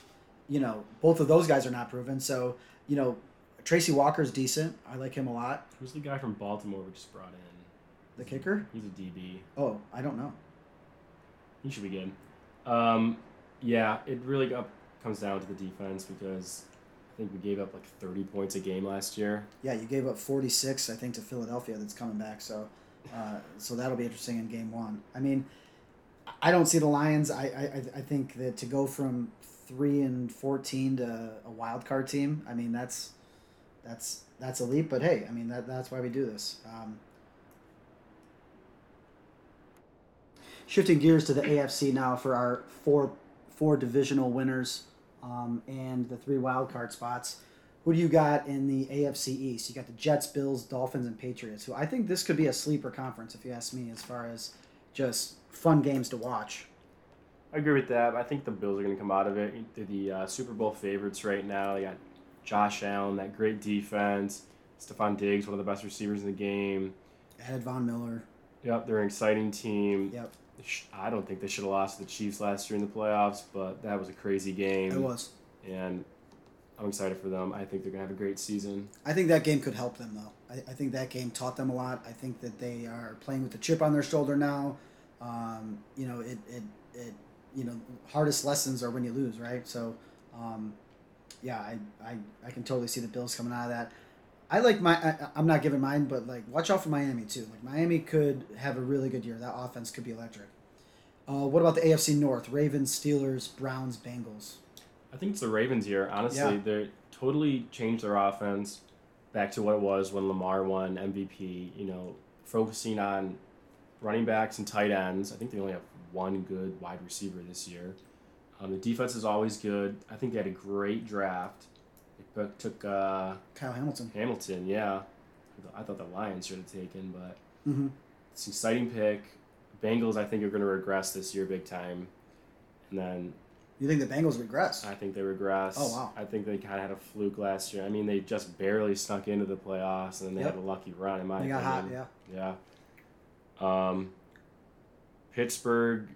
you know, both of those guys are not proven. So you know, Tracy Walker's decent. I like him a lot. Who's the guy from Baltimore we just brought in? The kicker. He's a DB. Oh, I don't know. He should be good. Um, yeah, it really up, comes down to the defense because I think we gave up like 30 points a game last year. Yeah, you gave up 46, I think, to Philadelphia. That's coming back. So, uh, so that'll be interesting in game one. I mean, I don't see the Lions. I, I, I think that to go from three and 14 to a wild card team. I mean, that's that's that's a leap. But hey, I mean that that's why we do this. Um, shifting gears to the AFC now for our four four divisional winners um, and the three wild card spots. Who do you got in the AFC East? You got the Jets, Bills, Dolphins, and Patriots. Who I think this could be a sleeper conference, if you ask me, as far as just fun games to watch. I agree with that. I think the Bills are going to come out of it. They're the uh, Super Bowl favorites right now. They got Josh Allen, that great defense. Stefon Diggs, one of the best receivers in the game. Ed Von Miller. Yep, they're an exciting team. Yep, I don't think they should have lost to the Chiefs last year in the playoffs, but that was a crazy game. it was. And I'm excited for them. I think they're going to have a great season. I think that game could help them, though. I, I think that game taught them a lot. I think that they are playing with the chip on their shoulder now. Um, you know, it, it, it, you know, hardest lessons are when you lose, right? So, um, yeah, I, I, I can totally see the Bills coming out of that. I like my, I, I'm not giving mine, but like, watch out for Miami too. Like, Miami could have a really good year. That offense could be electric. Uh, what about the AFC North? Ravens, Steelers, Browns, Bengals. I think it's the Ravens here. Honestly, Yeah. they totally changed their offense back to what it was when Lamar won MVP. You know, focusing on running backs and tight ends. I think they only have one good wide receiver this year. Um, the defense is always good. I think they had a great draft. Took, uh, Kyle Hamilton. Hamilton, yeah. I thought the Lions should have taken, but Mm-hmm. it's an exciting pick. Bengals, I think, are going to regress this year big time. And then You think the Bengals regress? I think they regress. Oh, wow. I think they kind of had a fluke last year. I mean, they just barely snuck into the playoffs, and then they Yep. had a lucky run. In my They got hot, opinion, yeah. yeah. Um, Pittsburgh.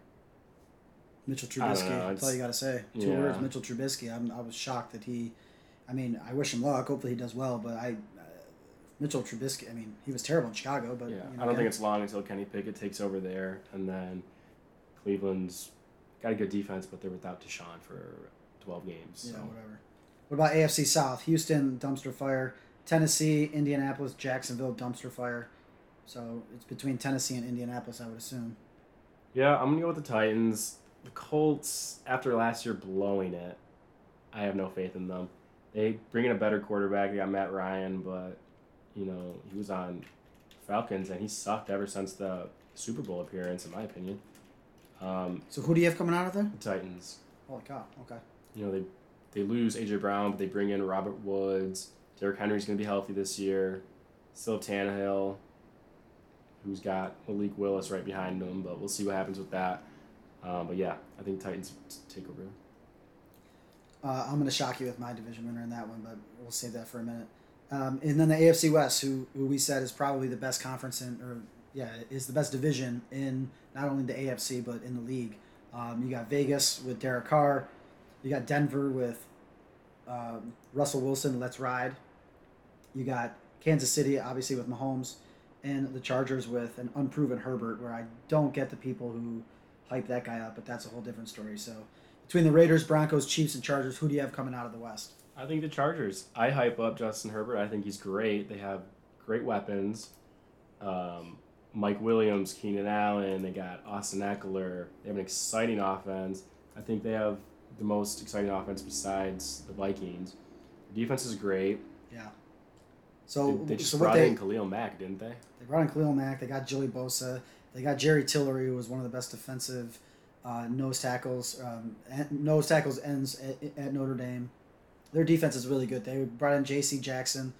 Mitchell Trubisky. know, That's all you got to say. Two yeah. words, Mitchell Trubisky. I'm, I was shocked that he. I mean, I wish him luck. Hopefully, he does well. But I, uh, Mitchell Trubisky. I mean, he was terrible in Chicago. But Yeah, you know, I don't again, think it's long until Kenny Pickett takes over there, and then Cleveland's got a good defense, but they're without Deshaun for twelve games. Yeah, so. whatever. What about AFC South? Houston dumpster fire. Tennessee, Indianapolis, Jacksonville dumpster fire. So it's between Tennessee and Indianapolis, I would assume. Yeah, I'm gonna go with the Titans. The Colts, after last year blowing it, I have no faith in them. They bring in a better quarterback. They got Matt Ryan, but you know he was on Falcons and he sucked ever since the Super Bowl appearance, in my opinion. Um, So who do you have coming out of there? the Titans, Holy cow! Okay. you know they they lose AJ Brown, but they bring in Robert Woods. Derrick Henry's gonna be healthy this year. Still have Tannehill, who's got Malik Willis right behind him, but we'll see what happens with that. Um, but yeah, I think Titans t- take over. Uh, I'm going to shock you with my division winner in that one, but we'll save that for a minute. Um, and then the AFC West, who, who we said is probably the best conference in, or yeah, is the best division in not only the AFC but in the league. Um, you got Vegas with Derek Carr, you got Denver with um, Russell Wilson. Let's ride. You got Kansas City, obviously with Mahomes, and the Chargers with an unproven Herbert. Where I don't get the people who hype that guy up, but that's a whole different story. So between the Raiders, Broncos, Chiefs, and Chargers, who do you have coming out of the West? I think the Chargers. I hype up Justin Herbert. I think he's great. They have great weapons. Um, Mike Williams, Keenan Allen. They got Austin Ekeler. They have an exciting offense. I think they have the most exciting offense besides the Vikings. The defense is great. Yeah. So, they, they just so brought they in Khalil Mack, didn't they? they brought in Khalil Mack, they got Joey Bosa, they got Jerry Tillery, who was one of the best defensive uh, nose tackles, um, tackles ends at, at Notre Dame. Their defense is really good. They brought in J.C. Jackson,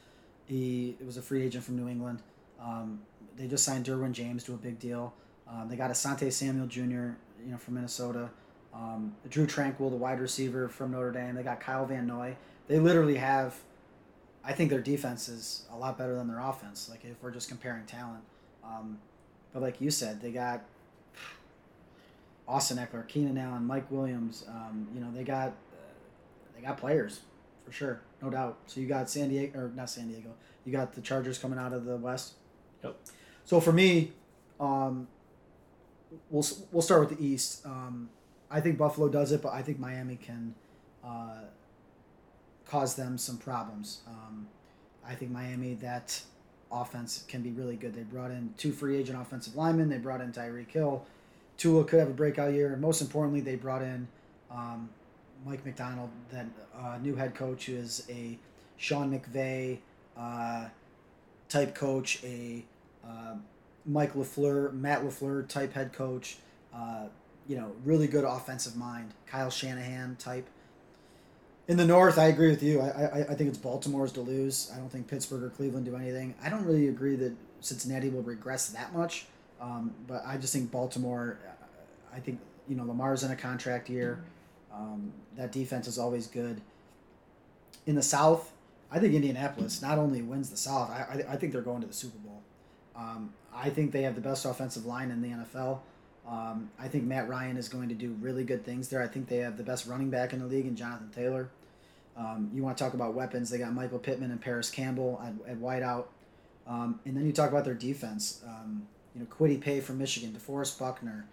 He it was a free agent from New England. Um, they just signed Derwin James to a big deal. Um, they got Asante Samuel Jr. You know from Minnesota. Um, Drue Tranquill, the wide receiver from Notre Dame. They got Kyle Van Noy. They literally have. I think their defense is a lot better than their offense. Like if we're just comparing talent, um, but like you said, they got Austin Ekeler, Keenan Allen, Mike Williams. Um, you know they got uh, they got players for sure, no doubt. So you got San Diego or not San Diego. You got the Chargers coming out of the West. Yep. So for me, um, we'll we'll start with the East. Um, I think Buffalo does it, but I think Miami can uh, cause them some problems. Um, I think Miami that offense can be really good. They brought in two free agent offensive linemen. They brought in Tyreek Hill. Tua could have a breakout year. And most importantly, they brought in um, Mike McDaniel, that uh, new head coach, who is a Sean McVay uh, type coach, a uh, Mike LaFleur, Matt LaFleur type head coach. Uh, you know, really good offensive mind. Kyle Shanahan type. In the North, I agree with you. I, I, I think it's Baltimore's to lose. I don't think Pittsburgh or Cleveland do anything. I don't really agree that Cincinnati will regress that much. Um, but I just think Baltimore. uh, I think you know Lamar's in a contract year. Um, that defense is always good. In the South, I think Indianapolis not only wins the South. I, I, I think they're going to the Super Bowl. Um, I think they have the best offensive line in the NFL. Um, I think Matt Ryan is going to do really good things there. I think they have the best running back in the league in Jonathan Taylor. Um, you want to talk about weapons? They got Michael Pittman and Parris Campbell at, at wideout. Um, and then you talk about their defense. You know, Kwity Paye from Michigan, DeForest Buckner,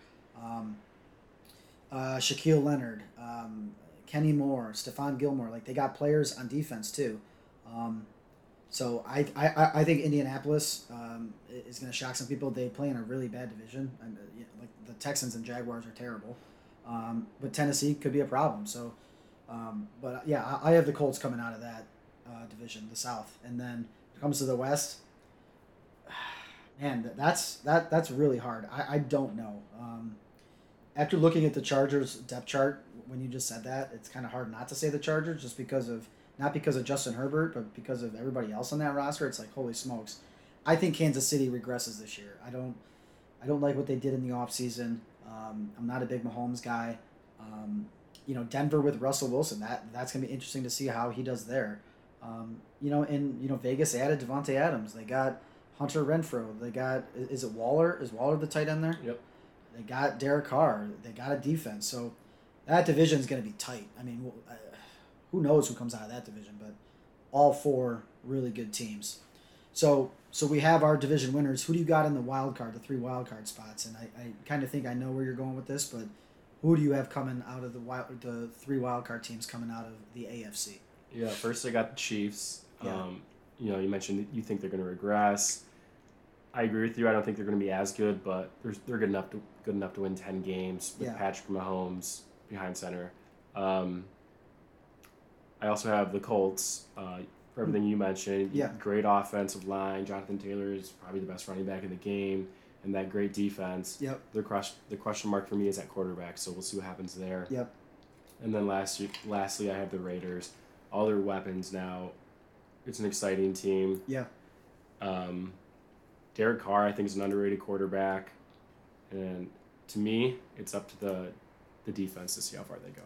um, uh, Shaquille Leonard, um, Kenny Moore, Stephon Gilmore. Like they got players on defense too. Um, so I, I, I think Indianapolis um, is going to shock some people. They play in a really bad division. Mean, you know, like the Texans and Jaguars are terrible, um, but Tennessee could be a problem. So, um, but yeah, I, I have the Colts coming out of that uh, division, the South, and then it comes to the West. Man, th- that's that that's really hard. I, I don't know. Um, after looking at the Chargers depth chart, when you just said that, it's kind of hard not to say the Chargers just because of not because of Justin Herbert, but because of everybody else on that roster. It's like holy smokes. I think Kansas City regresses this year. I don't I don't like what they did in the offseason. Um, I'm not a big Mahomes guy. Um, you know, Denver with Russell Wilson, that that's gonna be interesting to see how he does there. Um, you know, and you know, Vegas added Davante Adams. They got Hunter Renfrow. They got is it Waller? Is Waller the tight end there? Yep. They got Derek Carr. They got a defense. So that division is going to be tight. I mean, who knows who comes out of that division? But all four really good teams. So so we have our division winners. Who do you got in the wild card, the three wild card spots? And I, I kind of think I know where you're going with this, but who do you have coming out of the wild, the three wild card teams coming out of the AFC? Yeah, first I got the Chiefs. Yeah. Um, you know, you mentioned you think they're going to regress. I agree with you. I don't think they're going to be as good, but they're, they're good enough to good enough to win ten games with Yeah. Patrick Mahomes behind center. Um, I also have the Colts. Uh, for everything you mentioned, Yeah. great offensive line. Jonathan Taylor is probably the best running back in the game, and that great defense. Yep. The question the question mark for me is at quarterback, so we'll see what happens there. Yep. And then last, lastly, I have the Raiders. All their weapons now. It's an exciting team. Yeah. Um, Derek Carr, I think, is an underrated quarterback, and to me, it's up to the the defense to see how far they go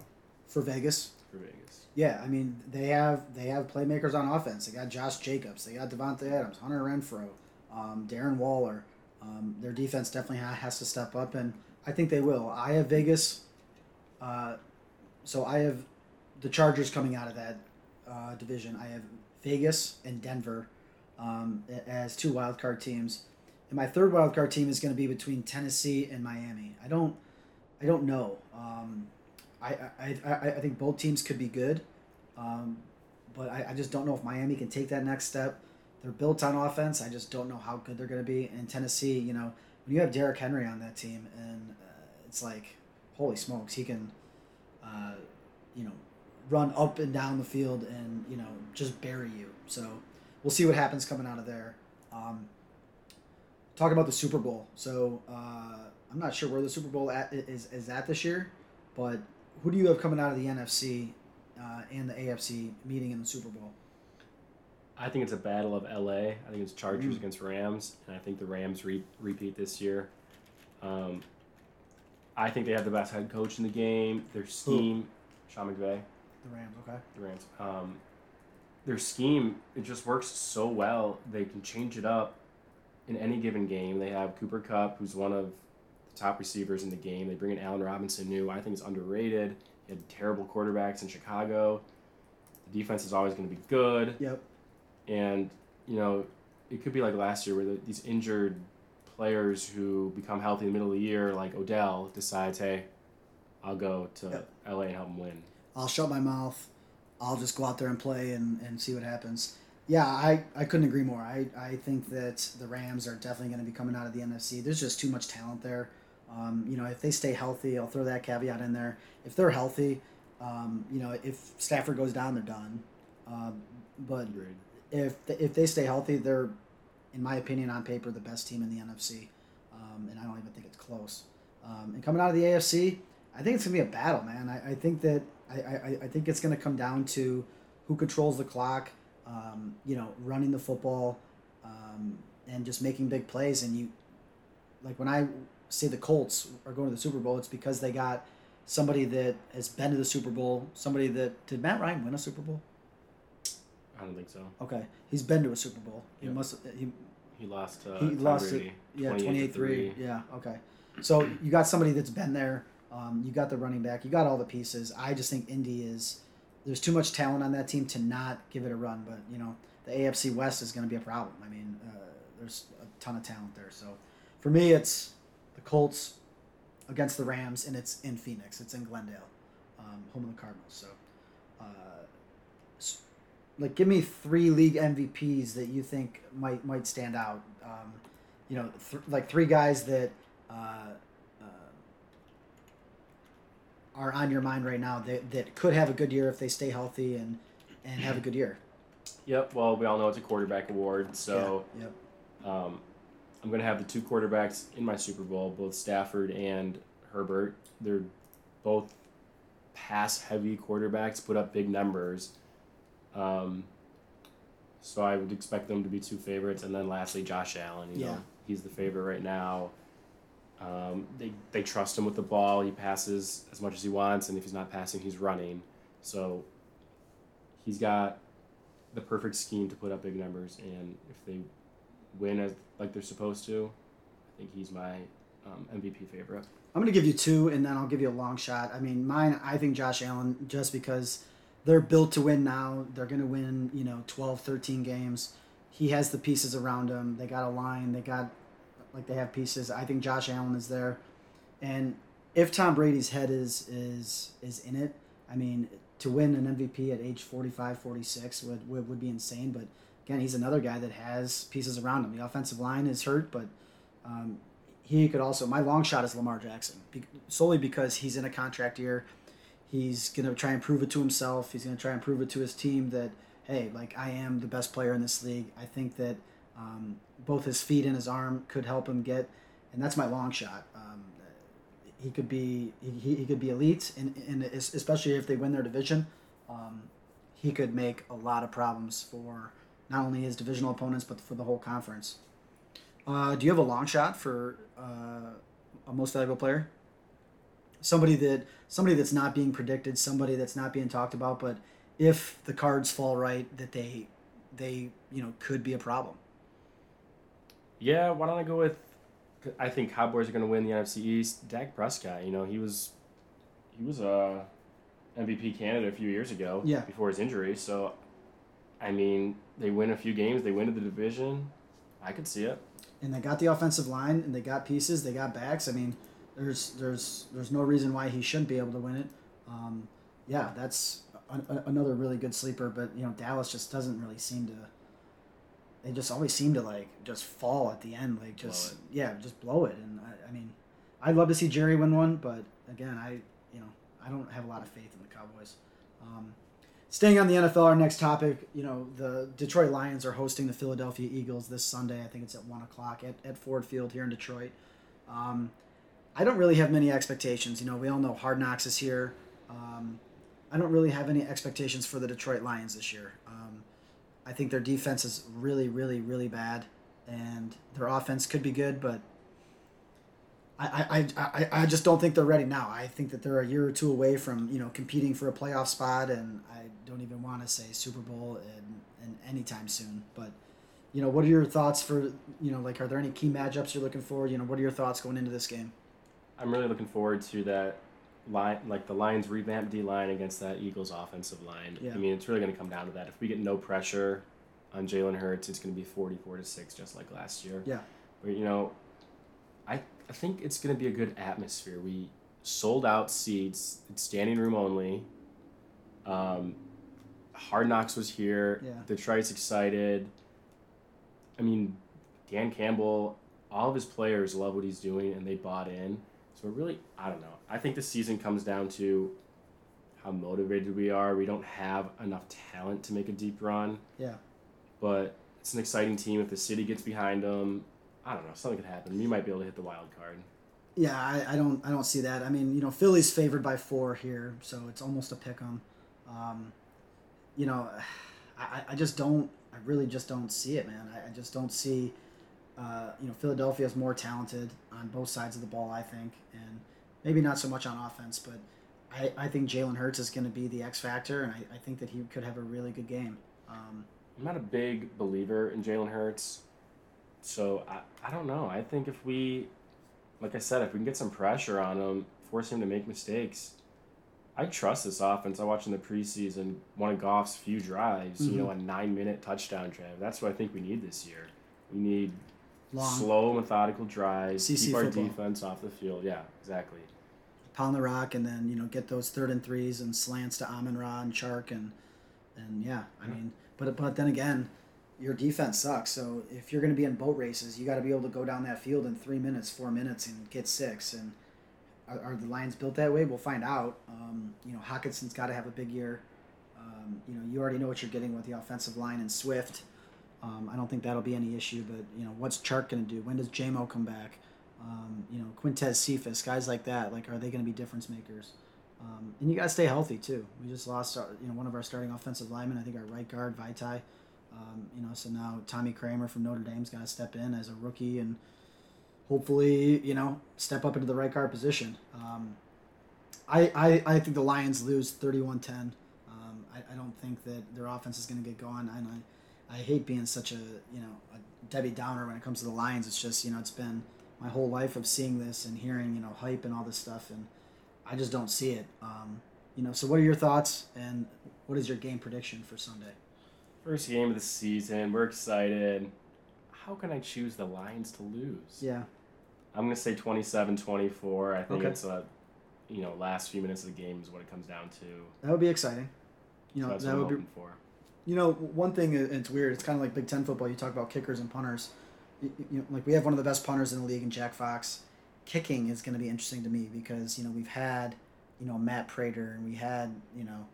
For Vegas, for Vegas. Yeah, I mean they have they have playmakers on offense. They got Josh Jacobs, they got Davante Adams, Hunter Renfrow, um, Darren Waller. Um, their defense definitely has to step up, and I think they will. I have Vegas, uh, so I have the Chargers coming out of that uh, division. I have Vegas and Denver um, as two wild card teams, and my third wild card team is going to be between Tennessee and Miami. I don't, I don't know. Um, I, I, I, I think both teams could be good, um, but I, I just don't know if Miami can take that next step. They're built on offense. I just don't know how good they're going to be. And Tennessee, you know, when you have Derrick Henry on that team, and uh, it's like, holy smokes, he can, uh, you know, run up and down the field and you know just bury you. So we'll see what happens coming out of there. Um, talking about the Super Bowl, so uh, I'm not sure where the Super Bowl at, is is at this year, but who do you have coming out of the NFC uh, and the AFC meeting in the Super Bowl? I think it's a battle of LA. I think it's Chargers Mm. against Rams, and I think the Rams re- repeat this year. Um, I think they have the best head coach in the game. Their scheme, Sean McVay, The Rams, okay. the Rams. Um, their scheme it just works so well. They can change it up in any given game. They have Cooper Kupp, who's one of the top receivers in the game. They bring in Allen Robinson, new I think is underrated. He had terrible quarterbacks in Chicago. The defense is always going to be good Yep. and you know it could be like last year where the, these injured players who become healthy in the middle of the year like odell decides hey i'll go to Yep. la and help them win I'll shut my mouth. I'll just go out there and play and, and see what happens. Yeah, I, I couldn't agree more. I, I think that the Rams are definitely going to be coming out of the NFC. There's just too much talent there. Um, you know, if they stay healthy, I'll throw that caveat in there. If they're healthy, um, you know, if Stafford goes down, they're done. Um, but Agreed. if if they stay healthy, they're, in my opinion, on paper, the best team in the NFC, um, and I don't even think it's close. Um, and coming out of the AFC, I think it's gonna be a battle, man. I, I think that I, I, I think it's gonna come down to who controls the clock, um, you know, running the football, um, and just making big plays. And you, like when I say the Colts are going to the Super Bowl, it's because they got somebody that has been to the Super Bowl. Somebody that did Matt Ryan win a Super Bowl? i don't think so Okay, he's been to a Super Bowl. He Yep. must. He he lost to He lost it. Yeah, 28 twenty to eight three. Yeah. Okay. So you got somebody that's been there. Um, you got the running back. You got all the pieces. I just think Indy is. There's too much talent on that team to not give it a run. But you know, the AFC West is going to be a problem. I mean, uh, there's a ton of talent there. So, for me, it's the Colts against the Rams, and it's in Phoenix. It's in Glendale, um, home of the Cardinals. So, uh, like, give me three league MVPs that you think might might stand out. Um, you know, th- like three guys that uh, are on your mind right now that, that could have a good year if they stay healthy and and have a good year. yep well we all know it's a quarterback award so yeah, yep. um, i'm going to have the two quarterbacks in my super bowl both stafford and herbert they're both pass heavy quarterbacks put up big numbers um, so i would expect them to be two favorites and then lastly josh allen you Yeah. know he's the favorite right now um, they, they trust him with the ball he passes as much as he wants and if he's not passing he's running so he's got the perfect scheme to put up big numbers and if they win as like they're supposed to i think he's my um, mvp favorite I'm going to give you two, and then I'll give you a long shot. I mean, mine, I think Josh Allen, just because they're built to win now. They're going to win, you know, 12, 13 games. He has the pieces around him. They got a line. They got, like, they have pieces. I think Josh Allen is there. And if Tom Brady's head is is is in it, I mean, to win an MVP at age 45, 46 would, would, would be insane. But again, he's another guy that has pieces around him. The offensive line is hurt, but um, he could also. My long shot is Lamar Jackson, solely because he's in a contract year. He's gonna try and prove it to himself. He's gonna try and prove it to his team that hey, like I am the best player in this league. I think that um, both his feet and his arm could help him get, and that's my long shot. Um, he could be he, he could be elite, and, and especially if they win their division, um, he could make a lot of problems for not only his divisional opponents but for the whole conference. Uh, do you have a long shot for uh, a most valuable player? Somebody that somebody that's not being predicted, somebody that's not being talked about, but if the cards fall right, that they they you know could be a problem. Yeah why don't i go with i think cowboys are going to win the nfc east. Dak prescott you know he was he was a mvp candidate a few years ago Yeah. before his injury. So i mean they win a few games they win the division. I could see it. And they got the offensive line and they got pieces they got backs. I mean there's there's there's no reason why he shouldn't be able to win it. Um, yeah that's a, a- another really good sleeper but you know dallas just doesn't really seem to they just always seem to like just fall at the end like just yeah just blow it and I, I mean i'd love to see jerry win one but again i you know i don't have a lot of faith in the cowboys um, Staying on the NFL, our next topic, you know, the Detroit Lions are hosting the Philadelphia Eagles this Sunday. I think it's at 1 o'clock at, at Ford Field here in Detroit. Um, I don't really have many expectations. You know, we all know Hard Knocks is here. Um, I don't really have any expectations for the Detroit Lions this year. Um, I think their defense is really, really, really bad, and their offense could be good, but I, I, I, I just don't think they're ready now. I think that they're a year or two away from you know competing for a playoff spot, and I don't even want to say Super Bowl and, and anytime soon. But you know, what are your thoughts for you know like are there any key matchups you're looking for? You know, what are your thoughts going into this game? I'm really looking forward to that line, like the Lions revamped D line against that Eagles offensive line. Yeah. I mean, it's really going to come down to that. If we get no pressure on Jalen Hurts, it's going to be 44 to six, just like last year. Yeah. But you know, I I think it's going to be a good atmosphere. We sold out seats. It's standing room only. Um, Hard Knocks was here. Yeah. Detroit's excited. I mean, Dan Campbell, all of his players love what he's doing and they bought in. So we're really, I don't know. I think the season comes down to how motivated we are. We don't have enough talent to make a deep run, Yeah. but it's an exciting team. If the city gets behind them, I don't know. Something could happen. We might be able to hit the wild card. Yeah, I, I don't I don't see that. I mean, you know, Philly's favored by four here, so it's almost a pick 'em. Um, you know, *sighs* I, I just don't I really just don't see it, man. I, I just don't see uh, you know, Philadelphia is more talented on both sides of the ball, I think, and maybe not so much on offense, but I, I think Jalen Hurts is going to be the X factor, and I, I think that he could have a really good game. Um, I'm not a big believer in Jalen Hurts, so I, I don't know. I think if we, like I said, if we can get some pressure on him, force him to make mistakes, I trust this offense. I watched in the preseason one of Goff's few drives, you know, a nine minute touchdown drive. That's what I think we need this year. We need long, slow, methodical drives, CC keep our football. defense off the field. Yeah, exactly. pound the rock, and then you know get those third and threes and slants to Amon-Ra and Chark, and and yeah, I Yeah. mean, but but then again, your defense sucks. So if you're going to be in boat races, you got to be able to go down that field in three minutes, four minutes, and get six. And are, are the Lions built that way? We'll find out. Um, you know, Hockenson's got to have a big year. Um, you know, you already know what you're getting with the offensive line and Swift. Um, I don't think that'll be any issue, but you know, what's Chark going to do? When does Jamo come back? Um, you know, Quintez Cephas, guys like that. Like, are they going to be difference makers? Um, and you got to stay healthy too. We just lost, our, you know, one of our starting offensive linemen. I think our right guard Vaitai. Um, you know, so now Tommy Kraemer from Notre Dame's got to step in as a rookie and hopefully, you know, step up into the right guard position. Um, I, I, I think the Lions lose 31-10. Um, I, I don't think that their offense is going to get going, and I, I hate being such a you know a Debbie Downer when it comes to the Lions. It's just you know it's been my whole life of seeing this and hearing you know hype and all this stuff, and I just don't see it. Um, you know, so what are your thoughts and what is your game prediction for Sunday? First game of the season. We're excited. How can I choose the Lions to lose? Yeah, I'm gonna say 27-24. I think Okay. it's a, you know, last few minutes of the game is what it comes down to. that would be exciting. You So know, that's that would be for. You know, one thing it's weird. It's kind of like Big Ten football. You talk about kickers and punters. You, you know, like we have one of the best punters in the league, in Jack Fox. Kicking is going to be interesting to me because you know we've had you know Matt Prater and we had you know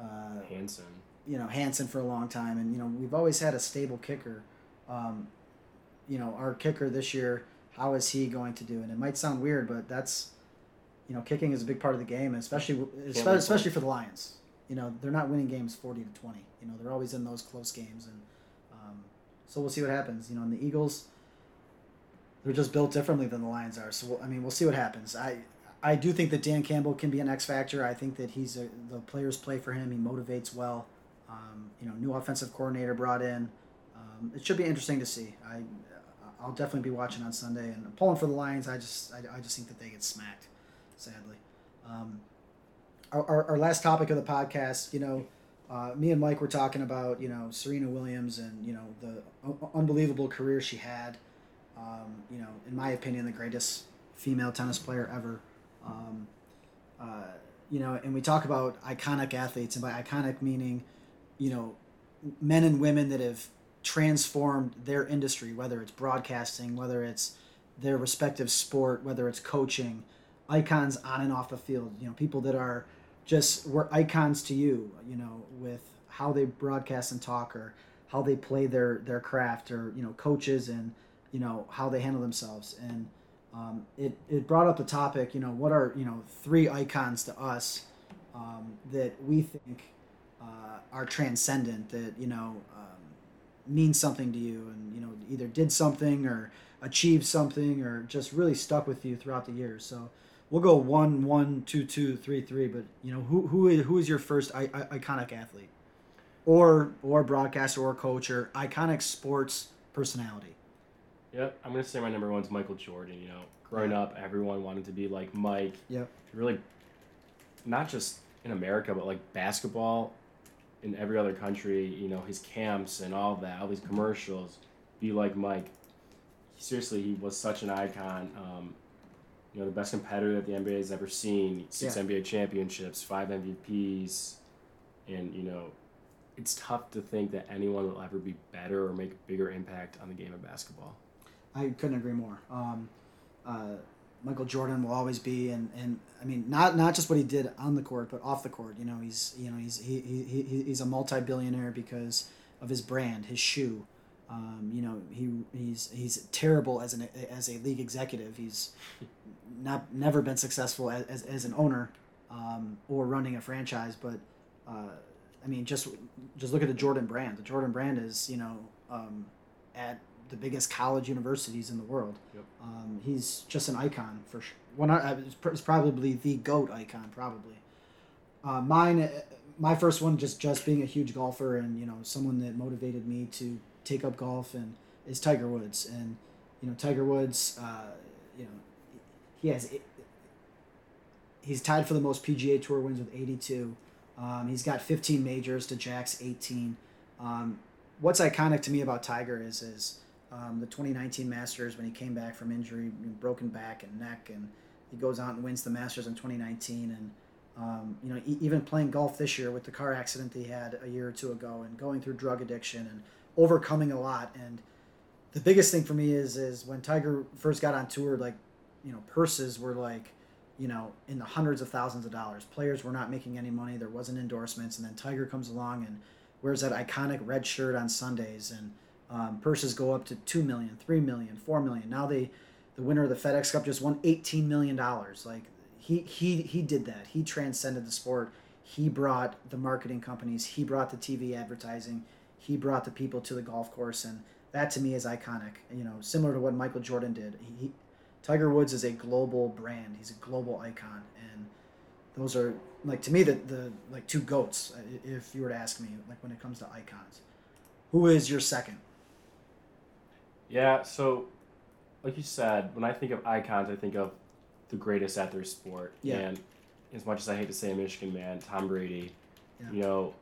uh, Hanson. you know Hanson for a long time, and you know we've always had a stable kicker. Um, you know our kicker this year, how is he going to do? And it might sound weird, but that's you know kicking is a big part of the game, especially especially for the Lions. You know they're not winning games forty to twenty. You know they're always in those close games, and um, so we'll see what happens. You know, and the Eagles, they're just built differently than the Lions are. So we'll, I mean, we'll see what happens. I I do think that Dan Campbell can be an X factor. I think that he's a, the players play for him. He motivates well. Um, you know, new offensive coordinator brought in. Um, it should be interesting to see. I I'll definitely be watching on Sunday and pulling for the Lions. I just I, I just think that they get smacked, sadly. Our, our, last topic of the podcast, you know, uh, me and Mike were talking about you know Serena Williams and you know the unbelievable career she had. Um, you know, in my opinion, the greatest female tennis player ever. Um, uh, you know, and we talk about iconic athletes, and by iconic meaning, you know, men and women that have transformed their industry, whether it's broadcasting, whether it's their respective sport, whether it's coaching, icons on and off the field. You know, people that are just were icons to you. You know, with how they broadcast and talk, or how they play their their craft, or you know, coaches and you know how they handle themselves. And um, it it brought up the topic. You know, what are you know three icons to us um, that we think uh, are transcendent that you know um, means something to you, and you know either did something or achieved something or just really stuck with you throughout the years. So we'll go one, one, two, two, three, three. But you know who who is who is your first I, I, iconic athlete, or or broadcaster or coach or iconic sports personality? Yep, I'm gonna say my number one's Michael Jordan. You know, growing up, everyone wanted to be like Mike. Yep. Really, not just in America, but like basketball in every other country. You know, his camps and all that, all these commercials. Be like Mike. Seriously, he was such an icon. Um, you know, the best competitor that the NBA has ever seen. Six yeah. NBA championships, five MVPs, and you know, it's tough to think that anyone will ever be better or make a bigger impact on the game of basketball. I couldn't agree more. Um, uh, Michael Jordan will always be, and, and I mean, not not just what he did on the court, but off the court. You know, he's you know he's he, he, he's a multi billionaire because of his brand, his shoe. Um, you know, he he's he's terrible as an as a league executive. He's not never been successful as, as, as an owner um, or running a franchise. But uh, I mean, just just look at the Jordan brand. The Jordan brand is you know um, at the biggest college universities in the world. Yep. Um, he's just an icon for sure. One, uh, it's probably the goat icon, probably. Uh, mine, uh, my first one, just just being a huge golfer and you know someone that motivated me to take up golf and is Tiger Woods and you know Tiger Woods, uh, you know he has he's tied for the most PGA Tour wins with 82. Um, he's got 15 majors to Jack's 18. Um, what's iconic to me about Tiger is is um, the 2019 Masters when he came back from injury, broken back and neck, and he goes out and wins the Masters in 2019. And um, you know, e- even playing golf this year with the car accident he had a year or two ago, and going through drug addiction and overcoming a lot. And the biggest thing for me is is when Tiger first got on tour, like you know, purses were like you know in the hundreds of thousands of dollars. Players were not making any money. There wasn't endorsements, and then Tiger comes along and wears that iconic red shirt on Sundays and um, purses go up to two million, three million, four million. Now they, the winner of the FedEx Cup just won eighteen million dollars. Like he he he did that. He transcended the sport. He brought the marketing companies. He brought the TV advertising. He brought the people to the golf course, and that to me is iconic. You know, similar to what Michael Jordan did. He, Tiger Woods is a global brand. He's a global icon, and those are like to me the the like two goats. Uh, if you were to ask me, like when it comes to icons, who is your second? Yeah, so like you said, when I think of icons, I think of the greatest at their sport. Yeah. And as much as I hate to say a Michigan man, Tom Brady, yeah. you know,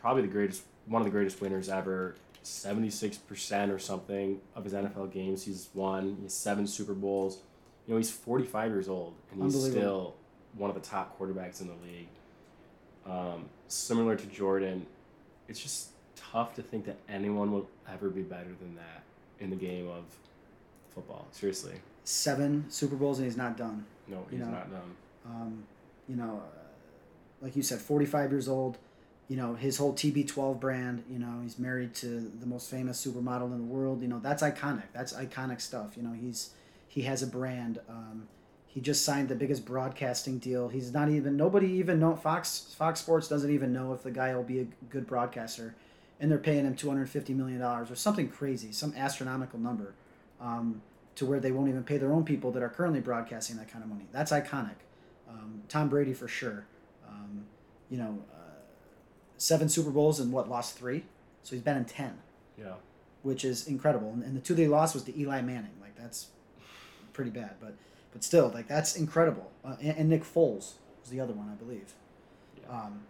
probably the greatest, one of the greatest winners ever. 76% or something of his NFL games he's won. He has seven Super Bowls. You know, he's 45 years old, and he's still one of the top quarterbacks in the league. Um, similar to Jordan, it's just tough to think that anyone will ever be better than that in the game of football. Seriously. Seven Super Bowls and he's not done. No, he's you know, not done. Um, you know, uh, like you said, 45 years old. You know, his whole TB12 brand, you know, he's married to the most famous supermodel in the world. You know, that's iconic. That's iconic stuff. You know, he's he has a brand. Um, he just signed the biggest broadcasting deal. He's not even nobody even know Fox Fox Sports doesn't even know if the guy will be a good broadcaster and they're paying him two hundred fifty million dollars or something crazy, some astronomical number, um, to where they won't even pay their own people that are currently broadcasting that kind of money. That's iconic. Um, Tom Brady for sure. Um, you know, seven Super Bowls and what lost three, so he's been in ten. Yeah. Which is incredible, and, and the two they lost was to Eli Manning. Like that's pretty bad, but but still, like that's incredible. Uh, and, and, Nick Foles was the other one, I believe. Yeah. Um,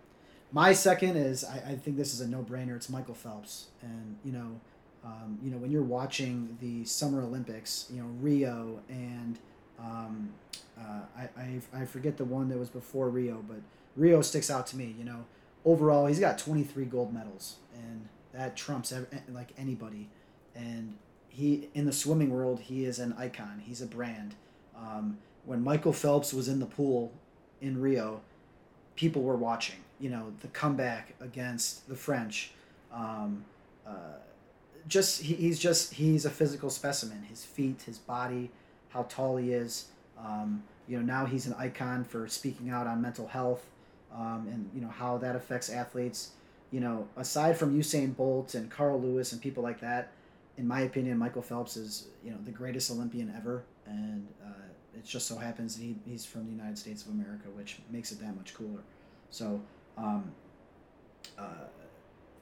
my second is I, I think this is a no brainer. It's Michael Phelps, and you know, um, you know when you're watching the Summer Olympics, you know Rio and um, uh, I, I I forget the one that was before Rio, but Rio sticks out to me. You know, overall he's got 23 gold medals, and that trumps like anybody. And he in the swimming world, he is an icon. He's a brand. Um, when Michael Phelps was in the pool in Rio, people were watching you know the comeback against the French. Um, uh, just he, he's just he's a physical specimen. His feet, his body, how tall he is. Um, you know now he's an icon for speaking out on mental health um, and you know how that affects athletes. you know, aside from Usain Bolt and Carl Lewis and people like that, in my opinion, Michael Phelps is you know the greatest Olympian ever, and uh, it just so happens he, he's from the United States of America, which makes it that much cooler. So, um, uh,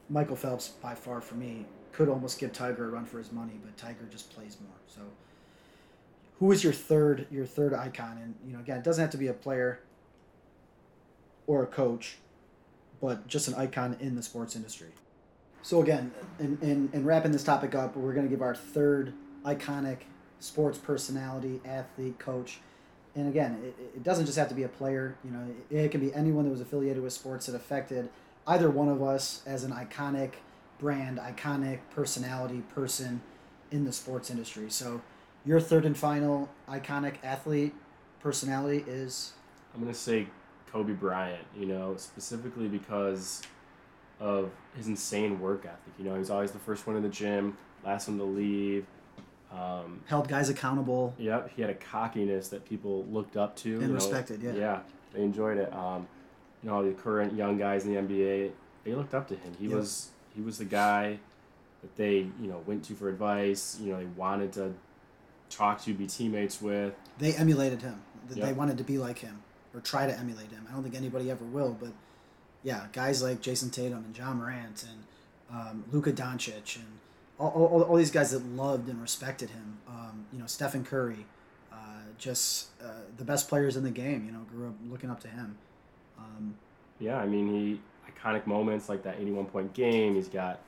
Michael Phelps, by far for me, could almost give Tiger a run for his money, but Tiger just plays more. So, who is your third your third icon? And you know, again, it doesn't have to be a player or a coach, but just an icon in the sports industry. So again, in, in, in wrapping this topic up, we're going to give our third iconic sports personality, athlete, coach. And again, it, it doesn't just have to be a player. You know, it, it can be anyone that was affiliated with sports that affected either one of us as an iconic brand, iconic personality, person in the sports industry. So your third and final iconic athlete personality is I'm gonna say Kobe Bryant. You know, specifically because of his insane work ethic. You know, he was always the first one in the gym, last one to leave. Um, held guys accountable yep, he had a cockiness that people looked up to and you know. respected. Yeah. Yeah, they enjoyed it. Um, you know, the current young guys in the NBA, they looked up to him. He Yep. was he was the guy that they you know went to for advice. You know, they wanted to talk to, be teammates with. They emulated him. Th- They wanted to be like him or try to emulate him. I don't think anybody ever will, but yeah, guys like Jayson Tatum and Ja Morant and um, Luka Doncic and all, all, all these guys that loved and respected him. Um, you know, Stephen Curry, uh, just uh, the best players in the game. You know, grew up looking up to him. Um, Yeah, I mean, he iconic moments like that 81 point game. He's got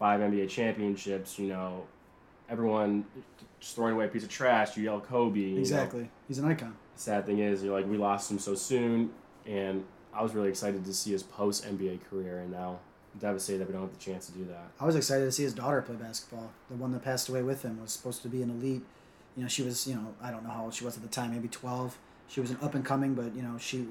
five NBA championships. You know, everyone just throwing away a piece of trash. You yell Kobe. you know. exactly, he's an icon. The sad thing is, you're like, we lost him so soon, and I was really excited to see his post NBA career, and now I'm devastated that we don't have the chance to do that. I was excited to see his daughter play basketball. The one that passed away with him was supposed to be an elite. You know, she was, you know, I don't know how old she was at the time, maybe 12. She was an up and coming, but, you know, she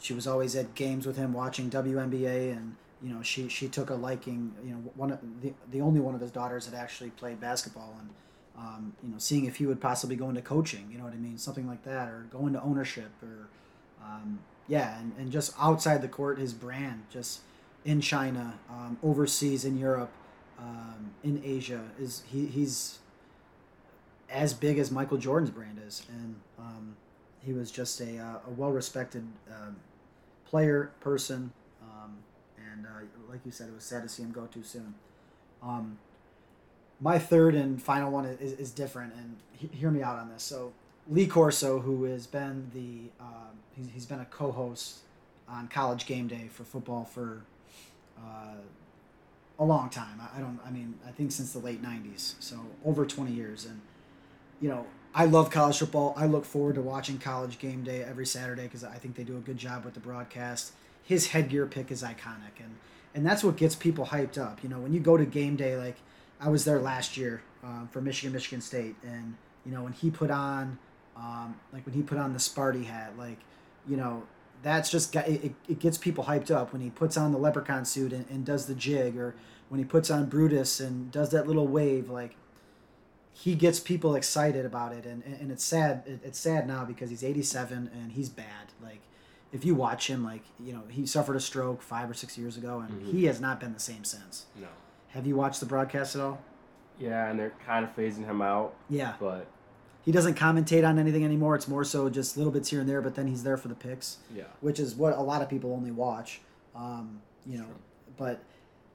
she was always at games with him watching WNBA and, you know, she she took a liking, you know, one of the, the only one of his daughters that actually played basketball and um, you know, seeing if he would possibly go into coaching, you know what I mean, something like that, or go into ownership, or um, yeah, and, and just outside the court, his brand, just in China, um, overseas in Europe, um, in Asia, is he, he's as big as Michael Jordan's brand is, and um, he was just a, uh, a well respected um, player, person, and uh, like you said, it was sad to see him go too soon. My third and final one is, is different, and he, hear me out on this. So Lee Corso, who has been the um, he's, he's been a co-host on College Game Day for football for uh, a long time. I, I don't. I mean, I think since the late '90s, so over 20 years. And you know, I love college football. I look forward to watching College Game Day every Saturday because I think they do a good job with the broadcast. His headgear pick is iconic, and and that's what gets people hyped up. You know, when you go to game day, like I was there last year um, for Michigan, Michigan State, and you know when he put on, um, like when he put on the Sparty hat, like you know that's just it, it gets people hyped up when he puts on the leprechaun suit and, and does the jig, or when he puts on Brutus and does that little wave, like he gets people excited about it, and and it's sad. It's sad now because he's 87 and he's bad. Like if you watch him, like you know he suffered a stroke five or six years ago, and Mhm. he has not been the same since. No. Have you watched the broadcast at all? Yeah, and they're kind of phasing him out, Yeah, but he doesn't commentate on anything anymore. It's more so just little bits here and there, but then he's there for the picks, yeah. which is what a lot of people only watch. Um, you know, but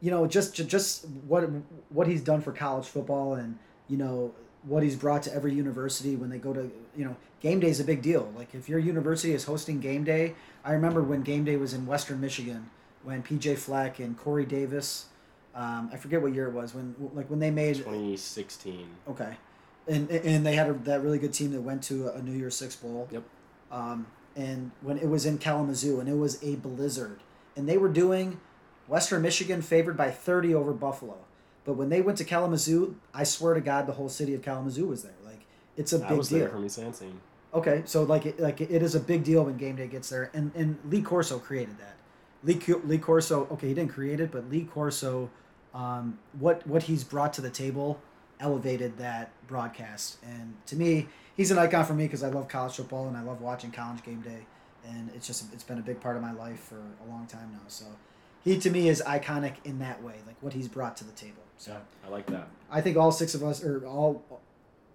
you know, just just what what he's done for college football, and you know what he's brought to every university when they go to you know game day is a big deal. Like if your university is hosting game day, I remember when game day was in Western Michigan when PJ Fleck and Corey Davis. Um, I forget what year it was when like when they made 2016. Okay, and and they had a, that really good team that went to a New Year's Six bowl. Yep. Um, and when it was in Kalamazoo, and it was a blizzard, and they were doing Western Michigan favored by thirty over Buffalo. But when they went to Kalamazoo, I swear to God, the whole city of Kalamazoo was there. Like it's a I big was deal. there from East Lansing. Okay, so like it, like it is a big deal when game day gets there, and and Lee Corso created that. Lee Lee Corso, okay, he didn't create it, but Lee Corso, um, what what he's brought to the table, elevated that broadcast, and to me, he's an icon for me because I love college football and I love watching college game day, and it's just it's been a big part of my life for a long time now. So, he to me is iconic in that way, like what he's brought to the table. So Yeah, I like that. I think all six of us, or all,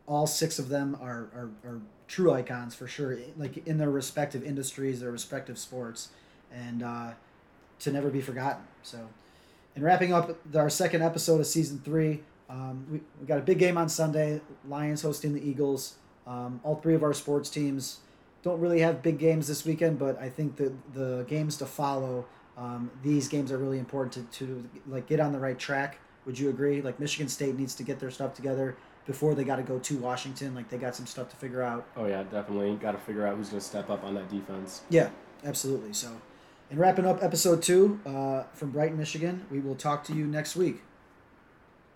all six of them are, are, are true icons for sure. Like in their respective industries, their respective sports, and uh, to never be forgotten. So, in wrapping up our second episode of season three, um, we, we got a big game on Sunday. Lions hosting the Eagles. Um, all three of our sports teams don't really have big games this weekend, but I think the the games to follow. Um, these games are really important to, to like get on the right track. Would you agree? Like Michigan State needs to get their stuff together before they got to go to Washington. Like they got some stuff to figure out. Oh yeah, definitely. Got to figure out who's going to step up on that defense. Yeah, absolutely. So, in wrapping up episode two uh, from Brighton, Michigan, we will talk to you next week.